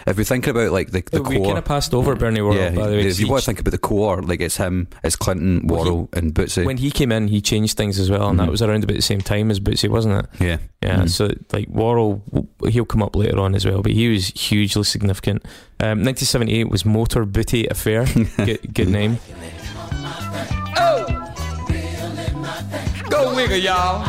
if you're thinking about like the, the we core, kind of passed over Bernie Worrell, yeah. by the way. 'cause if you he- want to think about the core, like it's him, it's Clinton, Well, he- and Bootsy. when he came in, he changed things as well, and Mhm. that was around about the same time as Bootsy, wasn't it? yeah, Yeah, Mhm. so like Worrell, he'll come up later on as well, but he was hugely significant. Um, 1978 was Motor Booty Affair. good, good name. Oh! Go wiggle,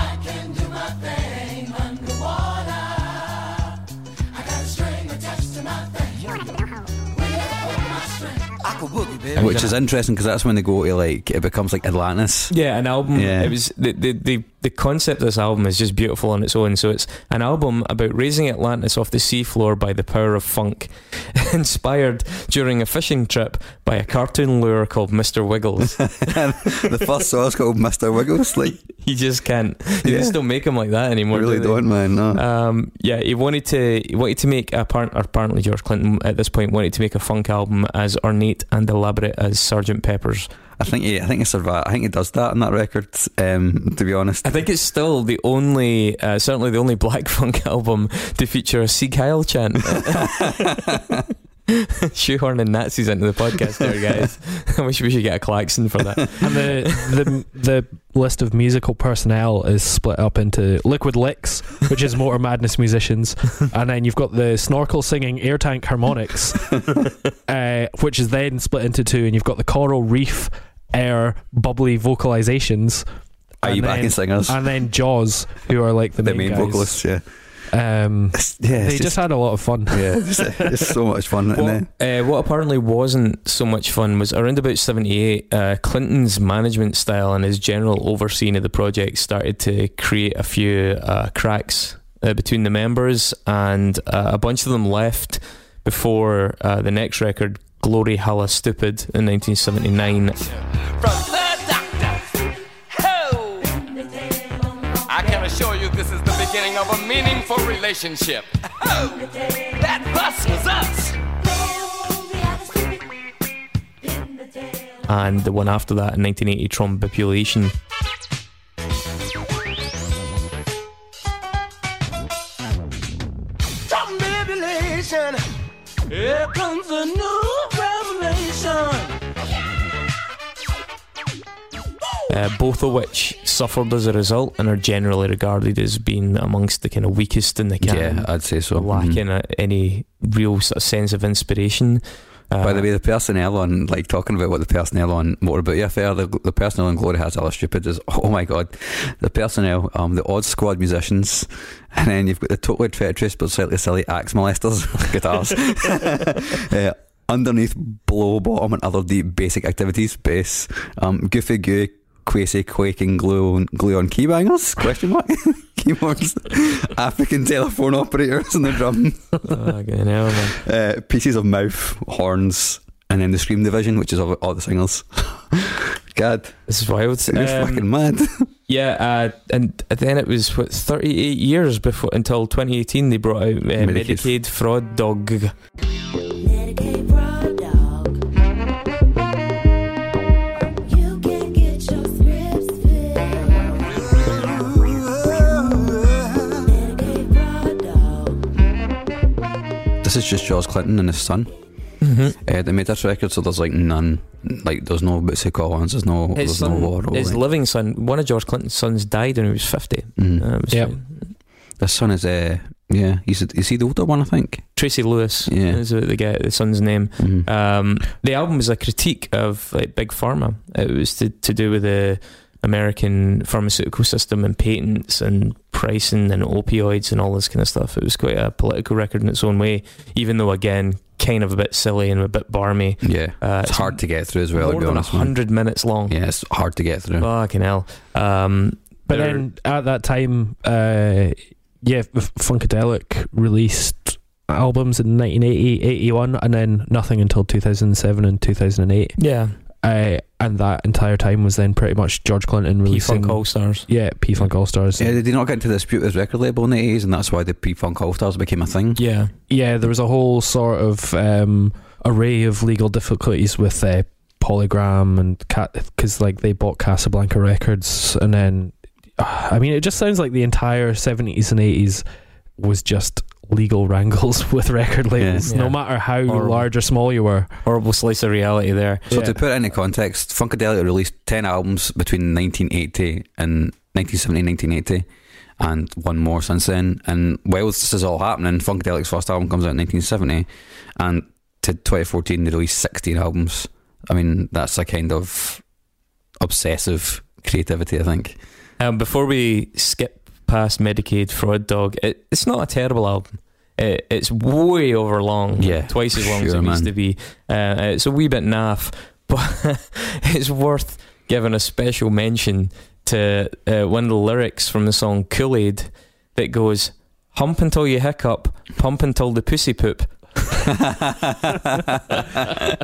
y'all. which is interesting because that's when they go to like it becomes like Atlantis. Yeah, an album. Yeah. It was the, the the the concept of this album is just beautiful on its own. So it's an album about raising Atlantis off the seafloor by the power of funk, inspired during a fishing trip by a cartoon lure called Mister Wiggles. the first song's called Mister Wiggles. Like you just can't. You Yeah. just don't make them like that anymore. really do don't, man. No. Um, yeah, he wanted to he wanted to make apparent, or apparently George Clinton at this point wanted to make a funk album as ornate and elaborate as Sergeant Pepper's. I think he, I think he survived. I think he does that on that record. Um, to be honest, I think it's still the only, uh, certainly the only black funk album to feature a Sieg Heil chant. Shoehorning Nazis into the podcast there, guys. I wish we should get a klaxon for that. and the the the list of musical personnel is split up into Liquid Licks, which is Motor Madness musicians, and then you've got the snorkel singing air tank harmonics, uh, which is then split into two, and you've got the coral reef air bubbly vocalizations. are you and backing then- singers? And then Jaws, who are like the, the main, main vocalists, yeah. Um, yeah, they it's just, had a lot of fun. yeah, it's, it's so much fun. and What, then, uh, what apparently wasn't so much fun was around about 78, uh, Clinton's management style and his general overseeing of the project started to create a few uh, cracks uh, between the members, and uh, a bunch of them left before uh, the next record, Gloryhallastoopid, in 1979. Is beginning of a meaningful relationship. Ho! That bus was us. And the one after that, in 1980, Trombipulation. Tribulation. Here comes uh, both of which suffered as a result and are generally regarded as being amongst the kind of weakest in the canon. yeah, I'd say so. Lacking a, any real sort of sense of inspiration. Uh, By the way, the personnel on like talking about what the personnel on Motor Booty Affair, the, the personnel on Gloryhallastoopid is oh my god, the personnel, um, the Odd Squad musicians, and then you've got the totally treacherous but slightly silly axe molesters guitars. uh, underneath blow bottom and other deep basic activities bass, um, goofy goo. Quasi quaking glue on, glue on keybangers? Question mark? Keyboards. African telephone operators in the drum oh, fucking hell, uh, pieces of mouth, horns, and then the scream division, which is all, all the singles. God, This is wild. you're Um, fucking mad. yeah, uh, and then it was what 38 years before until 2018 they brought out uh, Medicaid. Medicaid Fraud Dog. Medicaid fraud dog. this is just George Clinton and his son. Mm-hmm. Uh, they made this record, so there's like none. Like, there's no Bootsy Collins, there's no, His there's son, no Worrell. his like- living son, one of George Clinton's sons died when he was 50. Mm. Uh, it was Yep. This son is, uh, yeah, he's is he the older one, I think. Tracy Lewis Yeah. is the the guy, the son's name. Mhm. Um, the album was a critique of like big pharma. It was to, to do with the American pharmaceutical system and patents and pricing and opioids and all this kind of stuff. It was quite a political record in its own way, even though again, kind of a bit silly and a bit barmy. Yeah, Uh, it's hard to get through as well. more to be than honest, man. hundred minutes long. Yeah, it's hard to get through. Fucking hell. Um, But there- then at that time, uh, yeah, Funkadelic released albums in 1980, 81, and then nothing until 2007 and 2008. yeah, Uh, and that entire time was then pretty much George Clinton P releasing. Funk All Stars. yeah, P Funk All Stars. Yeah, did they not get into dispute with his record label in the 80s, and that's why the P Funk All Stars became a thing? Yeah, yeah, there was a whole sort of um, array of legal difficulties with uh, Polygram and because like they bought Casablanca Records, and then uh, I mean, it just sounds like the entire seventies and eighties was just legal wrangles with record labels, Yeah. no matter how Horrible. large or small you were. horrible slice of reality there. So Yeah. to put it into context, Funkadelic released 10 albums between 1980 and 1970 1980 and one more since then. And while this is all happening, Funkadelic's first album comes out in 1970 and to 2014 they released 16 albums. I mean, that's a kind of obsessive creativity, I think. Um, before we skip past Medicaid Fraud Dog, it, it's not a terrible album. It, it's way over long, Yeah, twice as long as sure, it used to be. Uh, it's a wee bit naff, but it's worth giving a special mention to uh, one of the lyrics from the song Kool Aid that goes, "Hump until you hiccup, pump until the pussy poop."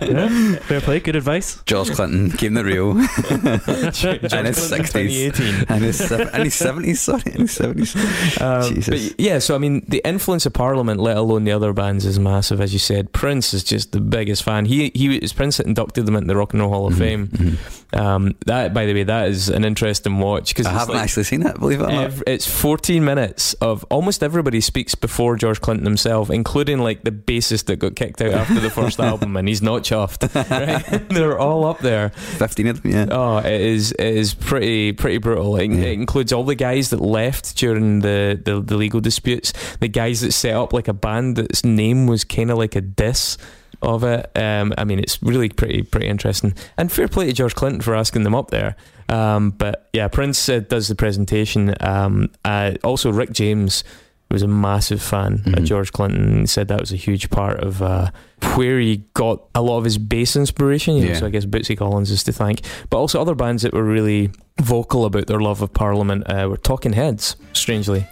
Yeah, fair play, good advice. George Clinton came the real and in his Clinton 60s 2018. and his, sev- and his 70s, sorry, in his 70s. Um, Jesus. But yeah, so I mean, the influence of Parliament, let alone the other bands, is massive. As you said, Prince is just the biggest fan. He he was Prince that inducted them into the Rock and Roll Hall of Mhm, Fame. mhm. Um, that, by the way, that is an interesting watch because I haven't actually seen it, believe it or not. Ev- it's 14 minutes of almost everybody speaks before George Clinton himself, including like the bassist that got kicked out after the first album, and he's not chuffed. Right? They're all up there. 15 of them, yeah. Oh, it is it is pretty pretty brutal. It, Yeah. it includes all the guys that left during the, the, the legal disputes, the guys that set up like a band that's name was kind of like a diss of it. Um, I mean, it's really pretty pretty interesting. And fair play to George Clinton for asking them up there. Um, but yeah, Prince uh, does the presentation. Um, uh, also, Rick James was a massive fan of Mhm. George Clinton. He said that was a huge part of uh, where he got a lot of his bass inspiration. You know, Yeah. So I guess Bootsy Collins is to thank, but also other bands that were really vocal about their love of Parliament uh, were Talking Heads. Strangely,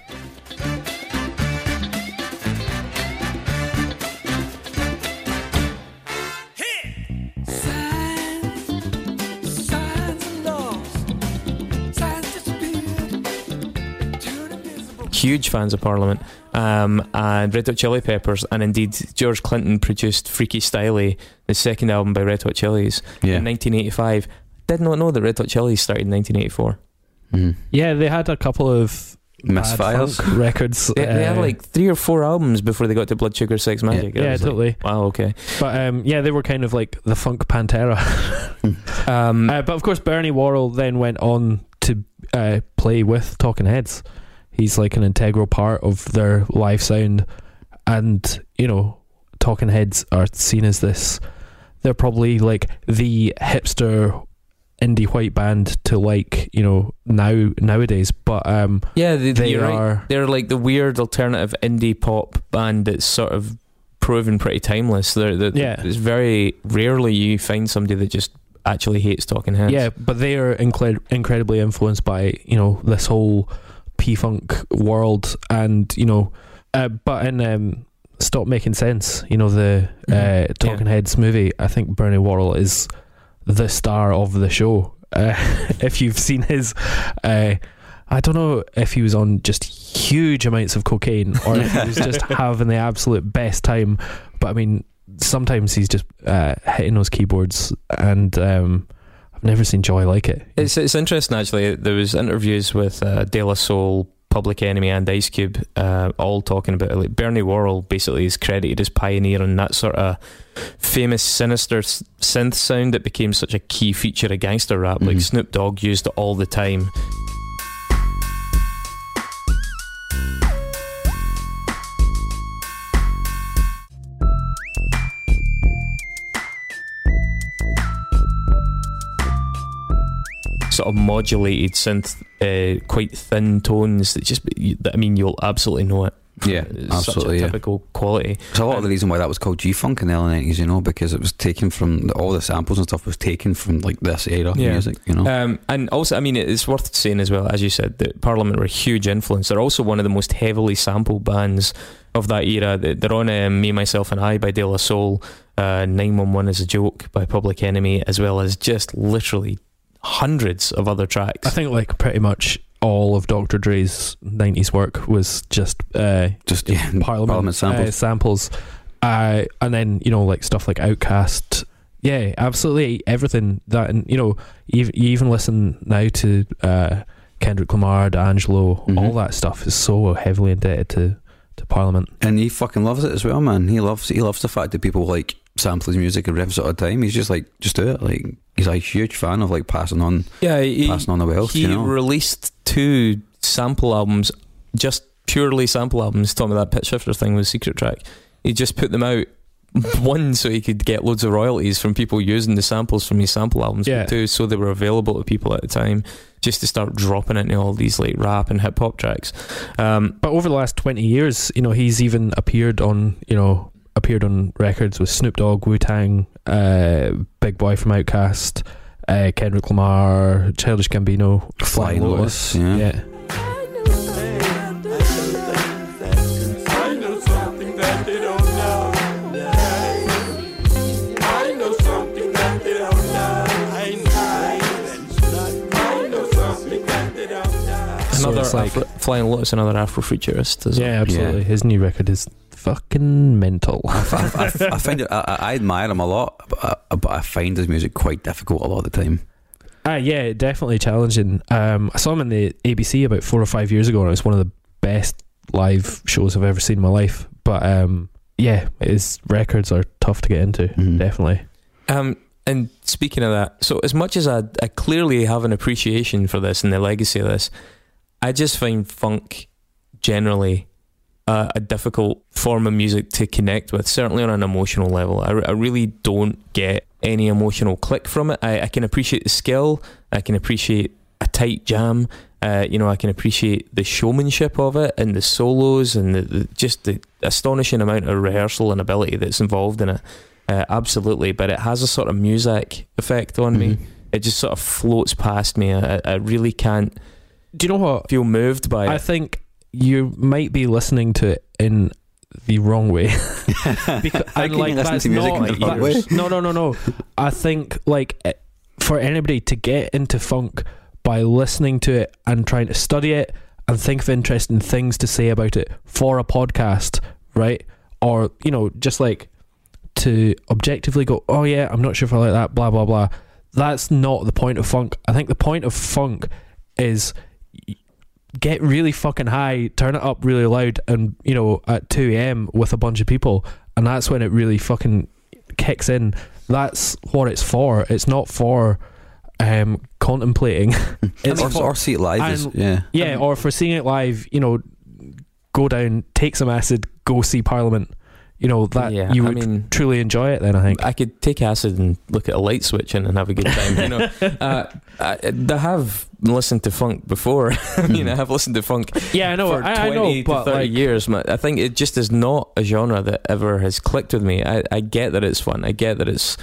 huge fans of Parliament. Um, and Red Hot Chili Peppers, and indeed George Clinton produced Freaky Styley, the second album by Red Hot Chili's Yeah. in 1985. Did not know that Red Hot Chili started in 1984. Mhm. Yeah, they had a couple of Misfires. records. They, they had uh, like three or four albums before they got to Blood Sugar Sex Magik. I yeah, was like, totally. wow, okay. But um, yeah, they were kind of like the funk Pantera. Um, Uh, but of course, Bernie Worrell then went on to uh, play with Talking Heads. He's like an integral part of their live sound, and you know, Talking Heads are seen as this. They're probably like the hipster indie white band to like you know now nowadays. But um, yeah, they, they you're right. They're like the weird alternative indie pop band that's sort of proven pretty timeless. They're, they're, Yeah. It's very rarely you find somebody that just actually hates Talking Heads. Yeah, but they are incred- incredibly influenced by you know this whole P Funk world, and you know, uh, but in um, Stop Making Sense, you know the uh, Mhm. Talking Heads movie. I think Bernie Worrell is the star of the show. Uh, if you've seen his, uh, I don't know if he was on just huge amounts of cocaine or if he was just having the absolute best time. But I mean, sometimes he's just uh, hitting those keyboards, and um, I've never seen joy like it. It's it's interesting actually. There was interviews with uh, De La Soul, Public Enemy, and Ice Cube, uh, all talking about it. Like Bernie Worrell basically is credited as pioneering that sort of famous sinister synth sound that became such a key feature of gangster rap. Like Mhm. Snoop Dogg used it all the time. Sort of modulated synth, uh, quite thin tones that just, that, I mean, you'll absolutely know it. Yeah, It's absolutely. Such a Yeah. typical quality. So a lot of the reason why that was called G Funk in the early nineties, you know, because it was taken from all the samples and stuff was taken from like this era of Yeah. music, you know. Um, and also, I mean, it's worth saying as well, as you said, that Parliament were a huge influence. They're also one of the most heavily sampled bands of that era. They- They're on um, Me, Myself, and I by De La Soul, uh, 911 is a Joke by Public Enemy, as well as just literally hundreds of other tracks. I think like pretty much all of Dr. Dre's '90s work was just uh, Just yeah, Parliament, Parliament samples. uh, samples. Uh, and then you know like stuff like OutKast. Yeah, absolutely everything that and you know even you even listen now to uh, Kendrick Lamar, D'Angelo, Mhm. all that stuff is so heavily indebted to to Parliament. and he fucking loves it as well, man. He loves he loves the fact that people like sample his music and riffs all the time. He's just like just do it. Like he's a huge fan of like passing on yeah, he, passing on the wealth. he you know, released two sample albums, just purely sample albums. Talking about that pitch shifter thing with Secret Track, he just put them out. One, so he could get loads of royalties from people using the samples from his sample albums. Yeah. Two, so they were available to people at the time, just to start dropping into all these like rap and hip hop tracks. Um, But over the last twenty years, you know, he's even appeared on you know appeared on records with Snoop Dogg, Wu Tang, uh, Big Boi from Outkast, uh, Kendrick Lamar, Childish Gambino, Flying Lotus, yeah. yeah. I know something that they don't know. I know something that they don't know. I know, something that they don't know. So another it's like- Afro, Flying Lotus, another Afrofuturist. As well. Yeah, absolutely. His new record is fucking mental. I, I, I find it. I, I admire him a lot, but I, but I find his music quite difficult a lot of the time. Ah, yeah, definitely challenging. Um, I saw him in the ABC about four or five years ago, and it was one of the best live shows I've ever seen in my life. But um, yeah, his records are tough to get into. Mhm. Definitely. Um, and speaking of that, so as much as I, I clearly have an appreciation for this and the legacy of this, I just find funk generally uh, a difficult form of music to connect with, certainly on an emotional level. I, I really don't get any emotional click from it. I, I can appreciate the skill, I can appreciate a tight jam. Uh, you know, I can appreciate the showmanship of it and the solos and the, the, just the astonishing amount of rehearsal and ability that's involved in it. Uh, absolutely, but it has a sort of music effect on me. Mhm. It just sort of floats past me. I, I really can't Do you know what? feel moved by I it. think you might be listening to it in the wrong way. because, and, like, that's to music not, in the wrong that- way? No, no, no, no. I think like eh, for anybody to get into funk by listening to it and trying to study it and think of interesting things to say about it for a podcast, right? Or you know, just like to objectively go, oh yeah, I'm not sure if I like that, blah blah blah. That's not the point of funk. I think the point of funk is get really fucking high, turn it up really loud, and you know at two a.m. with a bunch of people, and that's when it really fucking kicks in. That's what it's for. It's not for um, contemplating. it's or, for, or see it live. Is, and- yeah, yeah, or for seeing it live. You know, go down, take some acid, go see Parliament. You know that Yeah, you I would mean- truly enjoy it. Then I think. I could take acid and look at a light switch and, and have a good time. You know, uh, I, I have listened to funk before. I mean, I have listened to funk Yeah, I know. for I, I twenty know, but to thirty like, years. I think it just is not a genre that ever has clicked with me. I, I get that it's fun. I get that it's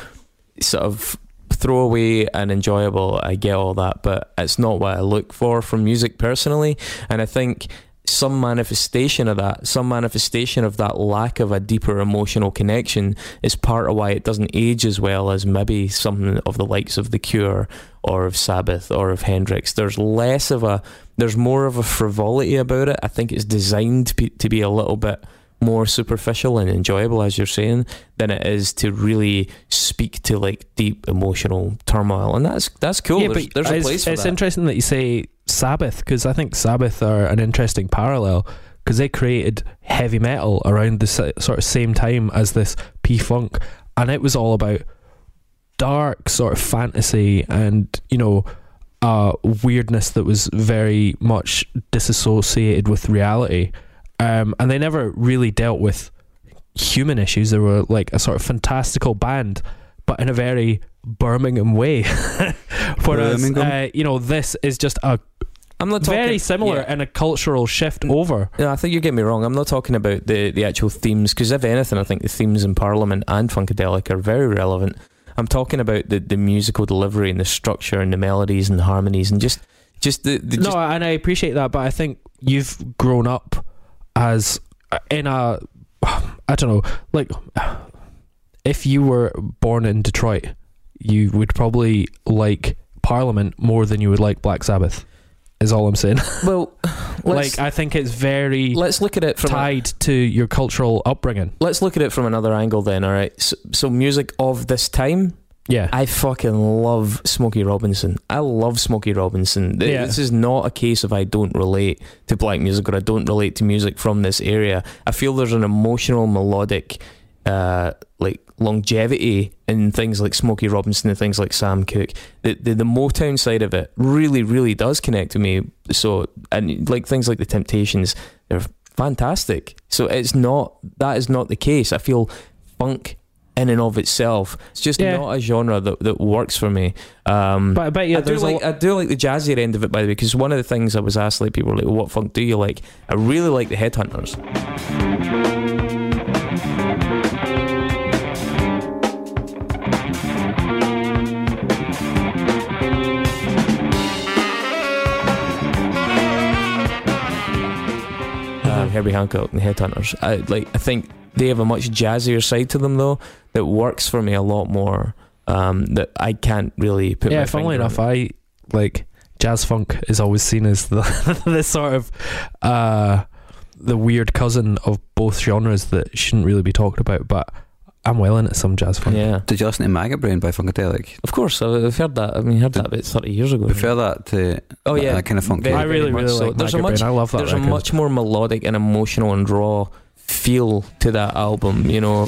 sort of throwaway and enjoyable. I get all that, but it's not what I look for from music personally. And I think some manifestation of that, some manifestation of that lack of a deeper emotional connection is part of why it doesn't age as well as maybe something of the likes of The Cure or of Sabbath or of Hendrix. There's less of a, there's more of a frivolity about it. I think it's designed to be, to be a little bit more superficial and enjoyable, as you're saying, than it is to really speak to like deep emotional turmoil. And that's that's cool. yeah, there's, but there's a it's, place for it's that. interesting that you say Sabbath because I think Sabbath are an interesting parallel because they created heavy metal around the sort of same time as this P Funk, and it was all about dark sort of fantasy and you know uh, weirdness that was very much disassociated with reality, um, and they never really dealt with human issues. They were like a sort of fantastical band, but in a very Birmingham way. Whereas, Birmingham. uh, you know, this is just a I'm not talking, very similar yeah. and a cultural shift over. No, I think you get me wrong. I'm not talking about the, the actual themes, because if anything, I think the themes in Parliament and Funkadelic are very relevant. I'm talking about the, the musical delivery and the structure and the melodies and the harmonies and just just the, the no, and I appreciate that, but I think you've grown up as in a, I don't know, like if you were born in Detroit, you would probably like Parliament more than you would like Black Sabbath. Is all I'm saying. well, like I think it's very let's look at it from a- tied to your cultural upbringing. let's look at it from another angle then. All right, so, so music of this time. Yeah, I fucking love Smokey Robinson. I love Smokey Robinson. Th- Yeah. This is not a case of I don't relate to black music or I don't relate to music from this area. I feel there's an emotional, melodic, uh, like longevity in things like Smokey Robinson and things like Sam Cooke. The, the the Motown side of it really, really does connect to me. So and like things like the Temptations, they're fantastic. So it's not that is not the case. I feel funk in and of itself. It's just Yeah. not a genre that, that works for me. Um, but I bet you I do like I do like the jazzier end of it by the way because one of the things I was asked like people were like well, what funk do you like I really like the Headhunters um, Herbie Hancock and the Headhunters I like I think they have a much jazzier side to them though that works for me a lot more um, that I can't really put yeah. my Funnily finger on enough, I like jazz funk is always seen as the the sort of uh, the weird cousin of both genres that shouldn't really be talked about. But I'm well into some jazz funk. yeah Did you listen to Maggot Brain by Funkadelic? Of course, I've I've heard that. I mean, heard that about thirty years ago. Prefer that to Oh that, yeah, that kind of funk. Very, I really, very much really so. like There's a Maggot much, Brain. I love that there's a much more melodic and emotional and raw feel to that album. You know,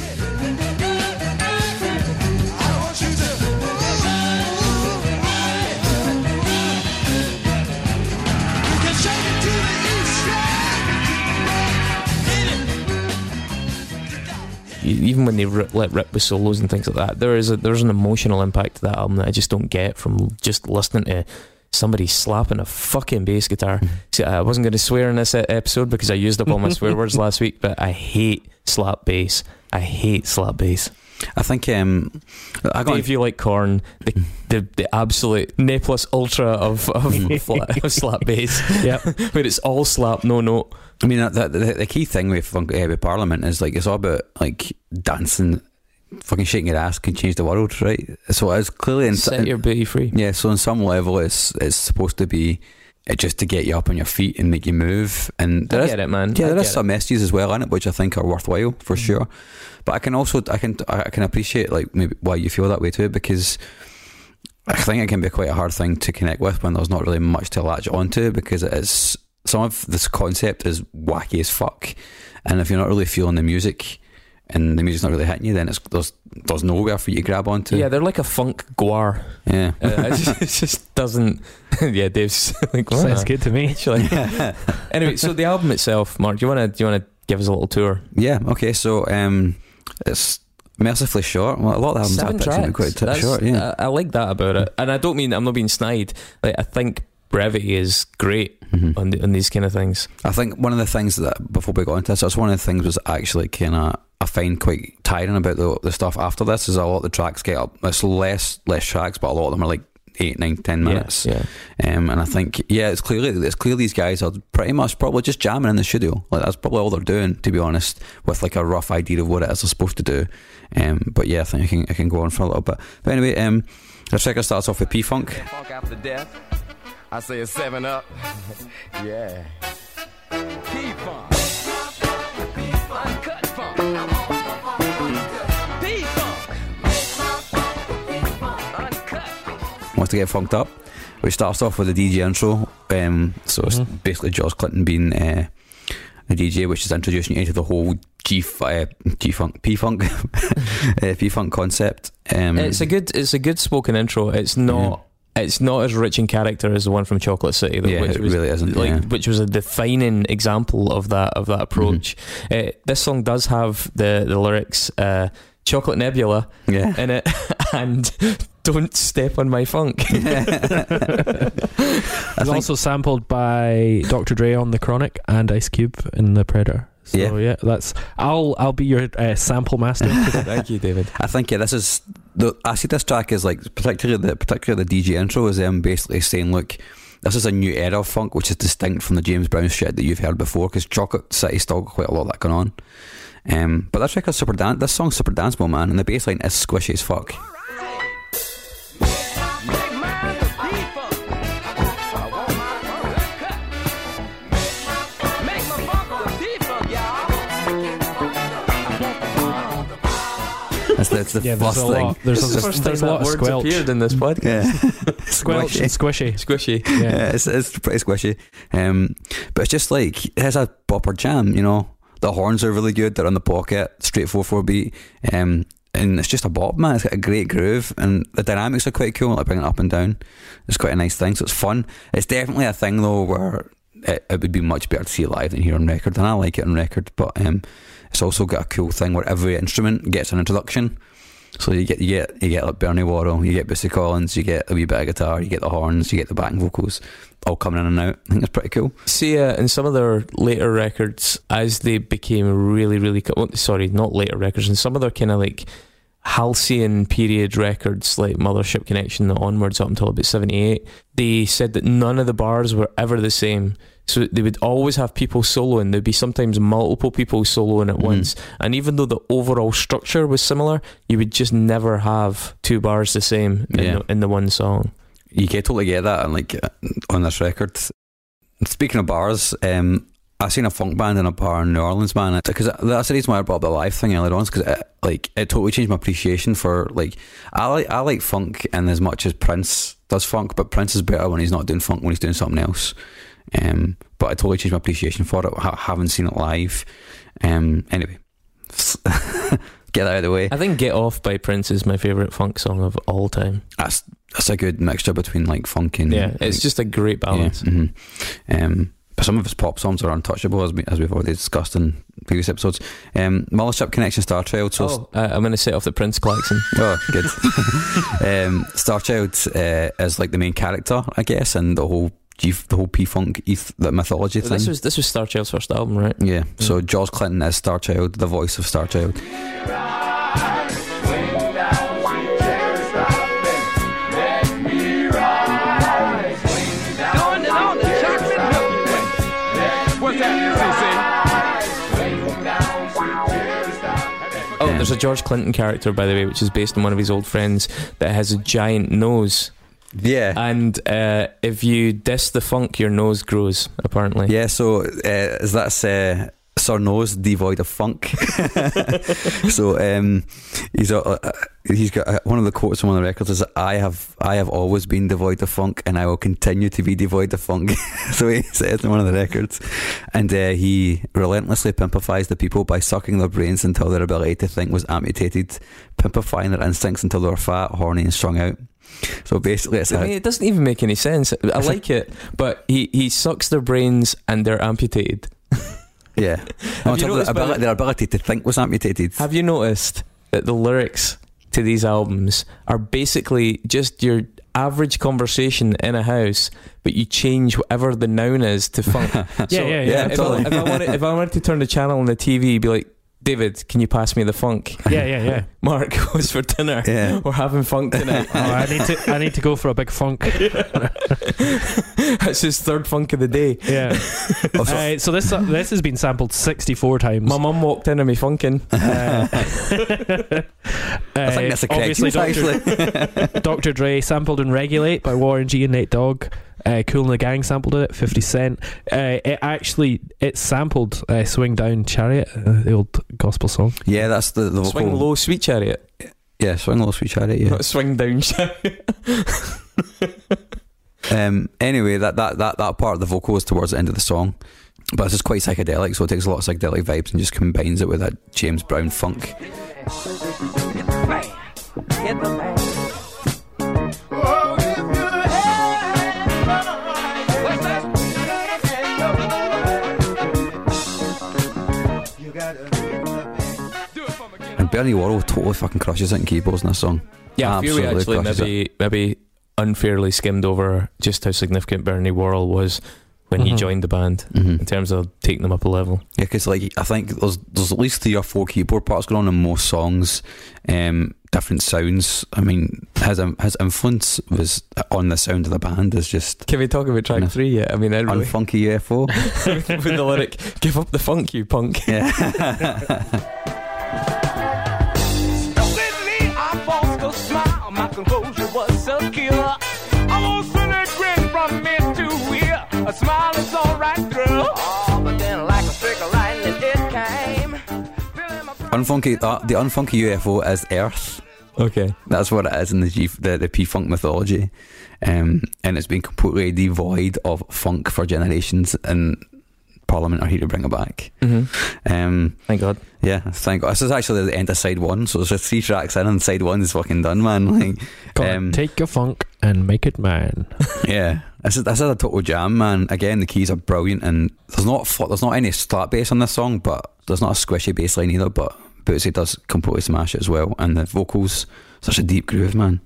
even when they rip, let rip with solos and things like that, there is a, there's an emotional impact to that album that I just don't get from just listening to somebody slapping a fucking bass guitar. See, I wasn't going to swear in this episode because I used up all my swear words last week, but I hate slap bass. I hate slap bass. I think um, I got If you like Korn, the, the the absolute ne plus ultra of of, fla- of slap bass, Yeah, but it's all slap, no note. I mean, that, that, the, the key thing with uh, with Parliament is like it's all about like dancing, fucking shaking your ass can change the world, right? So it's clearly in, Set your booty free. yeah. So on some level, it's it's supposed to be uh, just to get you up on your feet and make you move. And there I is get it, man. yeah, I there is some messages as well in it, which I think are worthwhile for Mm-hmm. sure. But I can also I can I can appreciate like maybe why you feel that way too because. I think it can be quite a hard thing to connect with when there's not really much to latch onto because it is some of this concept is wacky as fuck, and if you're not really feeling the music and the music's not really hitting you, then it's there's there's nowhere for you to grab onto. Yeah, they're like a funk guar. yeah. Uh, it, just, it just doesn't. yeah, Dave's like, "Wow." Sounds good to me. Actually. anyway, so the album itself, Mark, do you want to do you want to give us a little tour? yeah. Okay. So um, it's mercifully short. Well, a lot of albums Seven are picked tracks. quite t- short. Yeah. I, I like that about it, and I don't mean I'm not being snide. Like I think brevity is great Mhm. on the, on these kind of things. I think one of the things that before we got into this, that's one of the things was actually kind of I find quite tiring about the the stuff after this is a lot of the tracks get up. It's less less tracks, but a lot of them are like eight, nine, ten minutes. Yeah, Um, and I think yeah, it's clearly it's clear these guys are pretty much probably just jamming in the studio. Like that's probably all they're doing, to be honest, with like a rough idea of what it is they're supposed to do. Um, but yeah, I think I can I can go on for a little bit. But anyway, um, this record starts off with P Funk. Funk after death. I say it's seven up. yeah. P-Funk. Uncut funk. To get funked up, which starts off with a DJ intro. Um, so it's Mhm. basically George Clinton being uh, a DJ, which is introducing you to the whole G uh, G funk P funk uh, P funk concept. Um, it's a good it's a good spoken intro. It's not. It's not as rich in character as the one from Chocolate City, though, Yeah, which it was really isn't, Like, yeah. which was a defining example of that of that approach. Mm-hmm. Uh, this song does have the the lyrics uh, "Chocolate Nebula" yeah. in it, and Don't step on my funk. I It's also sampled by Dr. Dre on The Chronic and Ice Cube in The Predator. So Yeah. yeah, that's I'll I'll be your uh, sample master. Thank you, David. I think yeah, this is the. I see this track is like particularly the particularly the DJ intro is them basically saying, look, this is a new era of funk which is distinct from the James Brown shit that you've heard before because Chocolate City still got quite a lot of that going on. Um, but this record's super dan- This song's super danceable, man, and the bass line is squishy as fuck. That's the, that's the yeah, there's first a thing. lot. There's, This a, the first there's a lot that of word's squelch. appeared in this podcast. Yeah, Squelch and squishy. Squishy. Yeah. Yeah, it's, it's pretty squishy. Um, but it's just like it has a bopper jam, you know. The horns are really good. They're on the pocket, straight four four beat. Um, and it's just a bop, man. It's got a great groove, and the dynamics are quite cool. Like bringing it up and down, it's quite a nice thing. So it's fun. It's definitely a thing though where it, it would be much better to see it live than hear on record. And I like it on record, but um, it's also got a cool thing where every instrument gets an introduction. So you get you get you get like Bernie Worrell, you get Bootsy Collins, you get a wee bit of guitar, you get the horns, you get the backing vocals, all coming in and out. I think it's pretty cool. See, uh, in some of their later records, as they became really, really, co- sorry, not later records, in some of their kind of like halcyon period records, like Mothership Connection onwards up until about 78, they said that none of the bars were ever the same. So they would always have people soloing. There'd be sometimes multiple people soloing at Mhm. once. And even though the overall structure was similar, you would just never have two bars the same in, Yeah. the, in the one song. You get totally get that, and like uh, on this record. Speaking of bars, um, I seen a funk band in a bar in New Orleans, man. Because that's the reason why I brought up the live thing earlier on, because it, like it totally changed my appreciation for like I like I like funk in as much as Prince does funk, but Prince is better when he's not doing funk when he's doing something else. Um, but I totally changed my appreciation for it. ha- having seen it live. Um, anyway, get that out of the way. I think Get Off by Prince is my favourite funk song of all time. That's that's a good mixture between like funk and Yeah, it's like, just a great balance. Yeah, mhm. um, but some of his pop songs are untouchable, as, we, as we've already discussed in previous episodes. Um, Mothership Connection Star Child. So, Oh, uh, I'm going to set off the Prince klaxon. oh, good. um, Star Child uh, is like the main character, I guess, and the whole G, the whole P Funk eth- the mythology thing. this was this was Star Child's first album, right? yeah. Mm. So George Clinton is Star Child, the voice of Star Child. Going it on the chocolate Milky Way. What's that, CC? Oh, there's a George Clinton character, by the way, which is based on one of his old friends that has a giant nose. Yeah. And uh, if you diss the funk, your nose grows, apparently. Yeah, so uh, is that uh, Sir Nose devoid of funk? so um, he's uh, uh, he's got uh, one of the quotes from one of the records is I have I have always been devoid of funk and I will continue to be devoid of funk. so he says in one of the records, and uh, he relentlessly pimpifies the people by sucking their brains until their ability to think was amputated, pimpifying their instincts until they were fat, horny, and strung out. So basically, it's I mean, it doesn't even make any sense. I like it, but he, he sucks their brains and they're amputated. yeah. On top of ability, their ability to think was amputated. Have you noticed that the lyrics to these albums are basically just your average conversation in a house, but you change whatever the noun is to funk? Yeah, So, yeah, yeah. yeah, if, totally. I, if, I wanted, if I wanted to turn the channel on the TV, be like, David, can you pass me the funk? Yeah, yeah, yeah. Mark, what's for dinner? Yeah. We're having funk tonight. Oh, I need to I need to go for a big funk. That's his third funk of the day. Yeah. So- Uh, so this this has been sampled 64 times. My mum walked in on me funking. Uh, I think that's a correct obviously Dr. Dr. Dre sampled and Regulate by Warren G and Nate Dogg. Uh, Kool and the Gang sampled it. Fifty Cent. Uh, it actually it sampled uh, "Swing Down Chariot," uh, the old gospel song. Yeah, that's the, the vocal. Swing low, sweet chariot. Yeah, swing low, sweet chariot. Yeah. Not swing down chariot. Um, anyway, that, that that that part of the vocal is towards the end of the song, but it's just quite psychedelic, so it takes a lot of psychedelic vibes and just combines it with that James Brown funk. What's And Bernie Worrell totally fucking crushes it in keyboards in this song. Yeah, I feel we Absolutely actually crushes maybe maybe unfairly skimmed over just how significant Bernie Worrell was when he Mhm. joined the band Mhm. in terms of taking them up a level. Yeah, because like I think there's there's at least three or four keyboard parts going on in most songs, um, different sounds. I mean, his um, his influence was on the sound of the band is just Can we talk about track No. three yet? I mean, I really, unfunky UFO. with the lyric "Give up the funk, you punk." yeah, A smile is all right through. Oh, but then like a streak of lightning, it came. Unfunky. Uh, the unfunky UFO is Earth. Okay. That's what it is in the G, the, the P Funk mythology, um, and it's been completely devoid of funk for generations. And Parliament are here to bring it back. Mm-hmm. Um, Thank God. yeah, thank God. This is actually the end of side one, so there's just three tracks in, and side one is fucking done, man. Like, um, take your funk and make it mine. yeah, this is this is a total jam, man. Again, the keys are brilliant, and there's not there's not any slap bass on this song, but there's not a squishy bass line either. But Bootsy does completely smash it as well, and the vocals such a deep groove, man.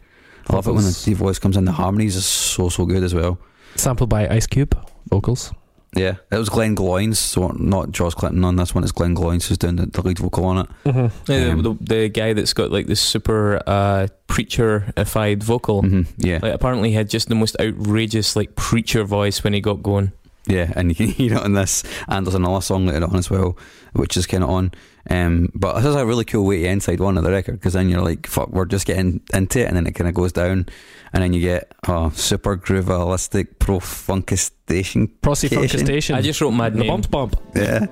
I love it when the deep voice comes in. The harmonies are so so good as well. Sampled by Ice Cube vocals. Yeah, it was Glenn Goins, so not George Clinton on this one. It's Glenn Goins who's doing the, the lead vocal on it. Mm-hmm. Yeah, Um, the, the guy that's got like this super uh, preacherified vocal. hmm Yeah, Like apparently he had just the most outrageous like preacher voice when he got going. Yeah, and you can hear it on this, and there's another song later on as well, which is kind of on. Um, but this is a really cool way to end side one of the record because then you're like, fuck, we're just getting into it, and then it kind of goes down, and then you get oh, super groovalistic pro funkistation. Prosy Cation. Funkistation. I just wrote mad the name. bump bump. Yeah,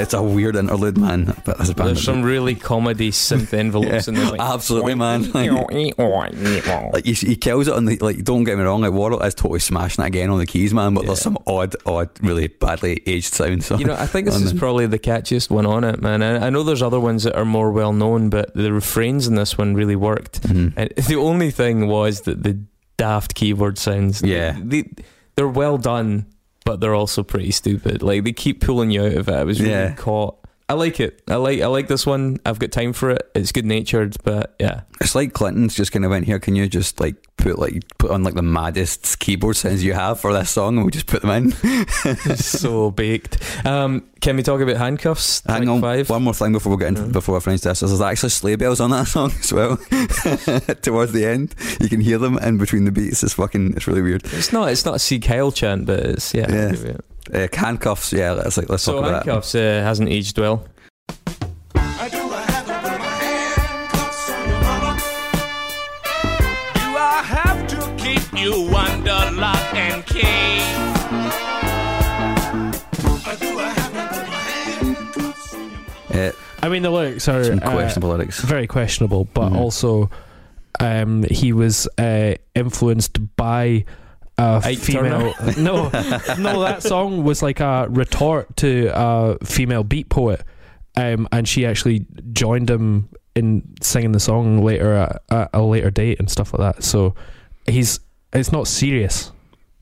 it's a weird interlude, man. But band, There's some really comedy synth envelopes in there. Like, absolutely, man. Like, like he, he kills it on the like. Don't get me wrong, like Worrell is totally smashing it again on the keys, man. But there's some odd, odd, really badly aged sounds. You know, I think this is probably the catchiest one on it, man. I, I know there's other ones that are more well known, but the refrains in this one really worked. Mhm. And the only thing was that the daft keyboard sounds. Yeah. they, they're well done, but they're also pretty stupid. Like they keep pulling you out of it. I was really Yeah. caught. I like it. I like I like this one. I've got time for it. It's good natured, but yeah, It's like Clinton's just kind of went here. Can you just like put like put on like the maddest keyboard sounds you have for this song, and we just put them in? it's so baked. Um, can we talk about handcuffs? Hang on, five. one more thing before we get into before I finish this. There's actually sleigh bells on that song as well. Towards the end, you can hear them in between the beats. It's fucking. It's really weird. It's not. It's not a C. Kyle chant, but it's yeah. Yeah. Give. Uh, handcuffs. Yeah, let's like let's So talk about that. handcuffs uh, hasn't aged well. Do I have to keep you under lock and key? Uh, I mean, the lyrics are some uh, questionable lyrics. very questionable, but Mhm. also um, he was uh, influenced by a Ike female. no, no, that song was like a retort to a female beat poet, um, and she actually joined him in singing the song later at, at a later date and stuff like that. So he's it's not serious.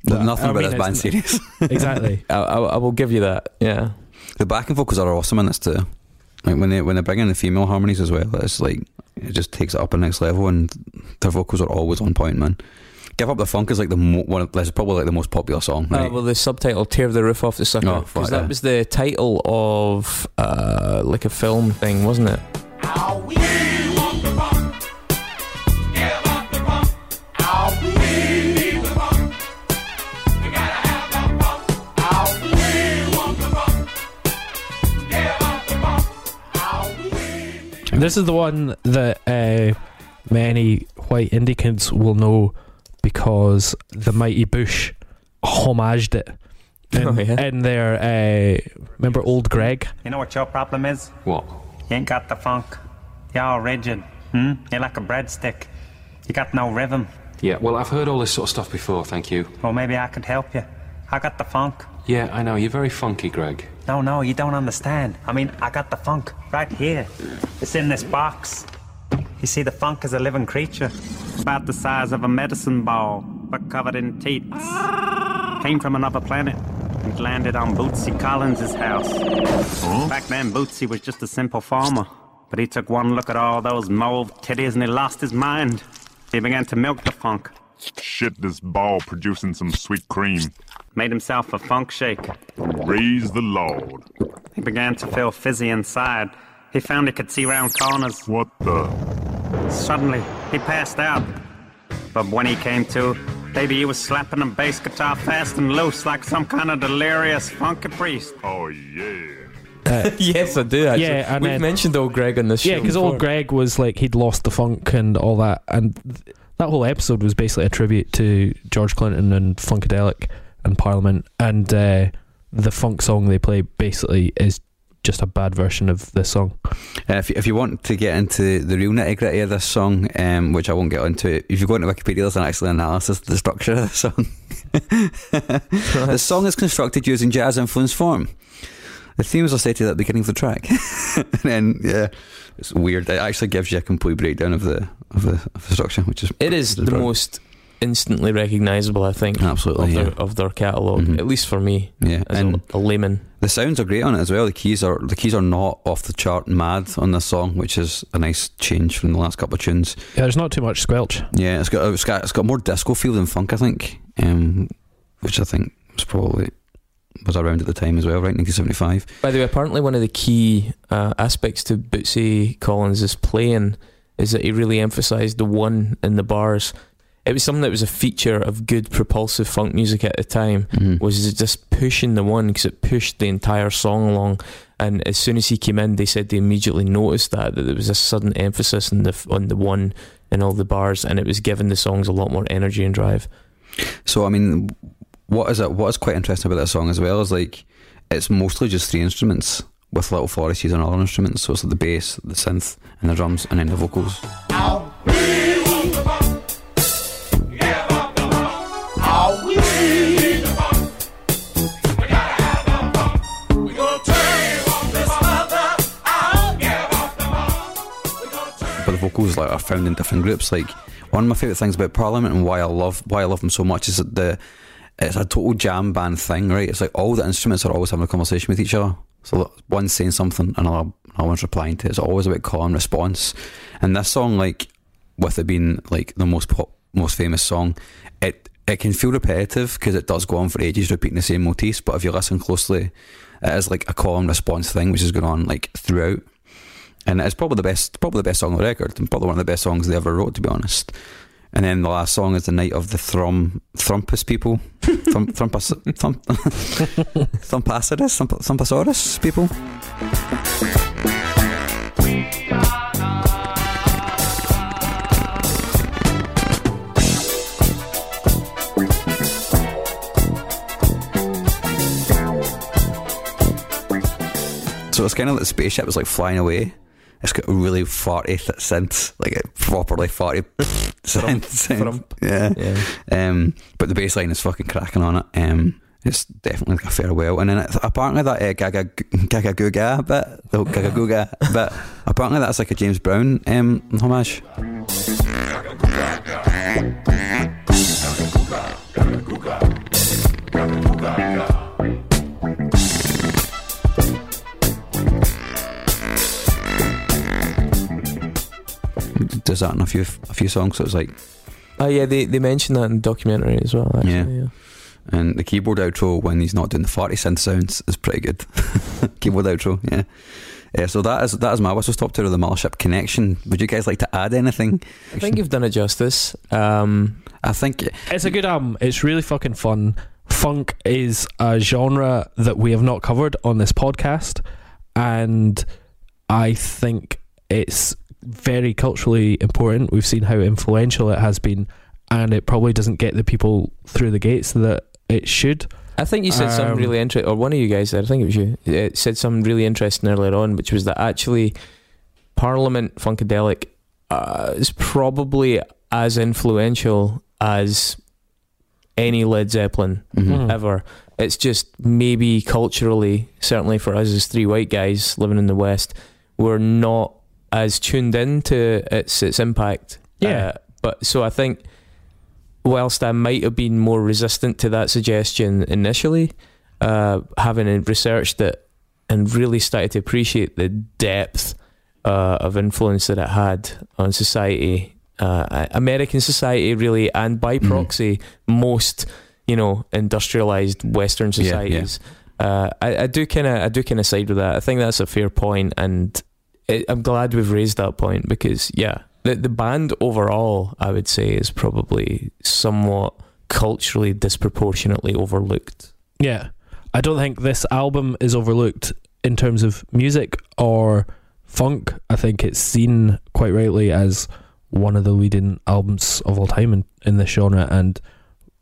There's But, nothing I about mean, this band it's- serious. Exactly. I, I, I will give you that. Yeah. the backing vocals are awesome in this too. Like when they when they bring in the female harmonies as well, it's like it just takes it up a next level, and their vocals are always on point, man. Give up the funk is like the mo- one. Of, that's probably like the most popular song. Uh, well, the subtitle "Tear the Roof Off the Sucker" Oh, because fuck that yeah. was the title of uh, like a film thing, wasn't it? This is the one that uh, many white indie kids will know because the Mighty Boosh homaged it. In, Oh, yeah. in their, uh, remember Old Greg? You know what your problem is? What? You ain't got the funk. You're all rigid. Hmm? You're like a breadstick. You got no rhythm. Yeah, well, I've heard all this sort of stuff before, thank you. Well, maybe I could help you. I got the funk. Yeah, I know. You're very funky, Greg. No, no, you don't understand. I mean, I got the funk right here. It's in this box. You see, the funk is a living creature, about the size of a medicine ball, but covered in teeth. Came from another planet and landed on Bootsy Collins's house. Back then, Bootsy was just a simple farmer, but he took one look at all those mauve titties and he lost his mind. He began to milk the funk, Shit, this ball producing some sweet cream. made himself a funk shake. Raise the Lord. He began to feel fizzy inside. He found he could see round corners. What the? Suddenly, he passed out. But when he came to, baby, he was slapping a bass guitar fast and loose like some kind of delirious funky priest. Oh, yeah. yes, I do. Actually. Yeah, and we've mentioned old Greg on this show. Yeah, because old. Greg was like he'd lost the funk and all that, and th- that whole episode was basically a tribute to George Clinton and Funkadelic and Parliament, and uh, the funk song they play basically is just a bad version of this song. Uh, if, you, if you want to get into the real nitty gritty of this song, um, which I won't get into, if you go into Wikipedia, there's an excellent analysis of the structure of the song. the song is constructed using jazz influence form. The themes are stated at the beginning of the track, and then yeah, it's weird. It actually gives you a complete breakdown of the of the, of the structure, which is It is the brilliant. most instantly recognisable, I think, Absolutely, of yeah. their of their catalog Mhm. At least for me, yeah, as and a, a layman. the sounds are great on it as well. The keys are the keys are not off the chart mad on this song, which is a nice change from the last couple of tunes. Yeah, there's not too much squelch. Yeah, it's got it's got it's got more disco feel than funk, I think, um, which I think was probably was around at the time as well, right? 1975. By the way, apparently one of the key uh, aspects to Bootsy Collins' playing is that he really emphasised the one in the bars. It was something that was a feature of good propulsive funk music at the time. Mhm. Was just pushing the one because it pushed the entire song along. And as soon as he came in, they said they immediately noticed that that there was a sudden emphasis on the on the one in all the bars, and it was giving the songs a lot more energy and drive. So I mean, what is it? What is quite interesting about that song as well is like it's mostly just three instruments with little flourishes on other instruments. So it's like the bass, the synth, and the drums, and then the vocals. But the vocals like are found in different groups. Like one of my favorite things about Parliament and why I love why I love them so much is that the it's a total jam band thing, right? It's like all the instruments are always having a conversation with each other. So one's saying something, another another one's replying to it. It's always about call and response. And this song, like with it being like the most pop, most famous song, it it can feel repetitive because it does go on for ages repeating the same motifs. But if you listen closely, it is like a call and response thing, which is going on like throughout and it's probably the best, probably the best song on the record, and probably one of the best songs they ever wrote, to be honest. And then the last song is the night of the Thrum Thrumpus people, Thrum Thrumpus Thump Thumpacidus Thump, Thumpasaurus people. So it's kind of like the spaceship is like flying away. It's got a really farty synth, like a properly farty synth. synth. Thrump. Yeah. Yeah. Um, but the bass line is fucking cracking on it. Um, it's definitely like a farewell. And then it, apparently that uh, Gaga Gaga bit, the Gaga bit, apparently that's like a James Brown um, homage. Does that in a few a few songs? So it's like Oh yeah, they they mentioned that in the documentary as well. Actually, Yeah. yeah. And the keyboard outro when he's not doing the farty synth sounds is pretty good. keyboard outro, yeah. Yeah, so that is that is my whistle stop tour of the Mothership Connection. Would you guys like to add anything? I think you've done it justice. Um, I think It's a good album. It's really fucking fun. Funk is a genre that we have not covered on this podcast, and I think it's very culturally important. We've seen how influential it has been, and it probably doesn't get the people through the gates that it should. I think you said something Um, really interesting, or one of you guys said, I think it was you, it said something really interesting earlier on, which was that actually Parliament Funkadelic uh, is probably as influential as any Led Zeppelin Mhm. ever. It's just maybe culturally, certainly for us as three white guys living in the West, we're not as tuned in to its its impact. Yeah. Uh, but so I think whilst I might have been more resistant to that suggestion initially, uh, having researched it and really started to appreciate the depth uh, of influence that it had on society, uh, American society, really, and by Mhm. proxy, most you know industrialized Western Yeah, yeah. societies. Uh, I, I do kind of, I do kind of side with that. I think that's a fair point, and it, I'm glad we've raised that point because, yeah, the the band overall, I would say, is probably somewhat culturally disproportionately overlooked. Yeah. I don't think this album is overlooked in terms of music or funk. I think it's seen quite rightly as one of the leading albums of all time in, in this genre and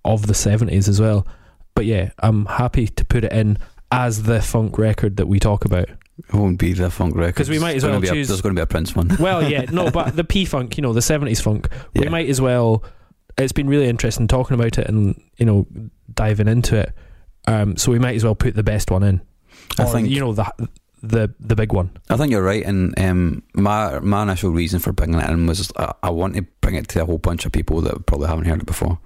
of the 70s as well. But yeah, I'm happy to put it in as the funk record that we talk about. It won't be the funk record because we might as well be a- choose- there's going to be a Prince one. Well, yeah, no, but the P funk, you know, the 70s funk, we Yeah. might as well. It's been really interesting talking about it and, you know, diving into it. Um, so we might as well put the best one in. I Or, think- you know, the the the big one. I think you're right, and um, my my initial reason for bringing it in was I, I want to bring it to a whole bunch of people that probably haven't heard it before.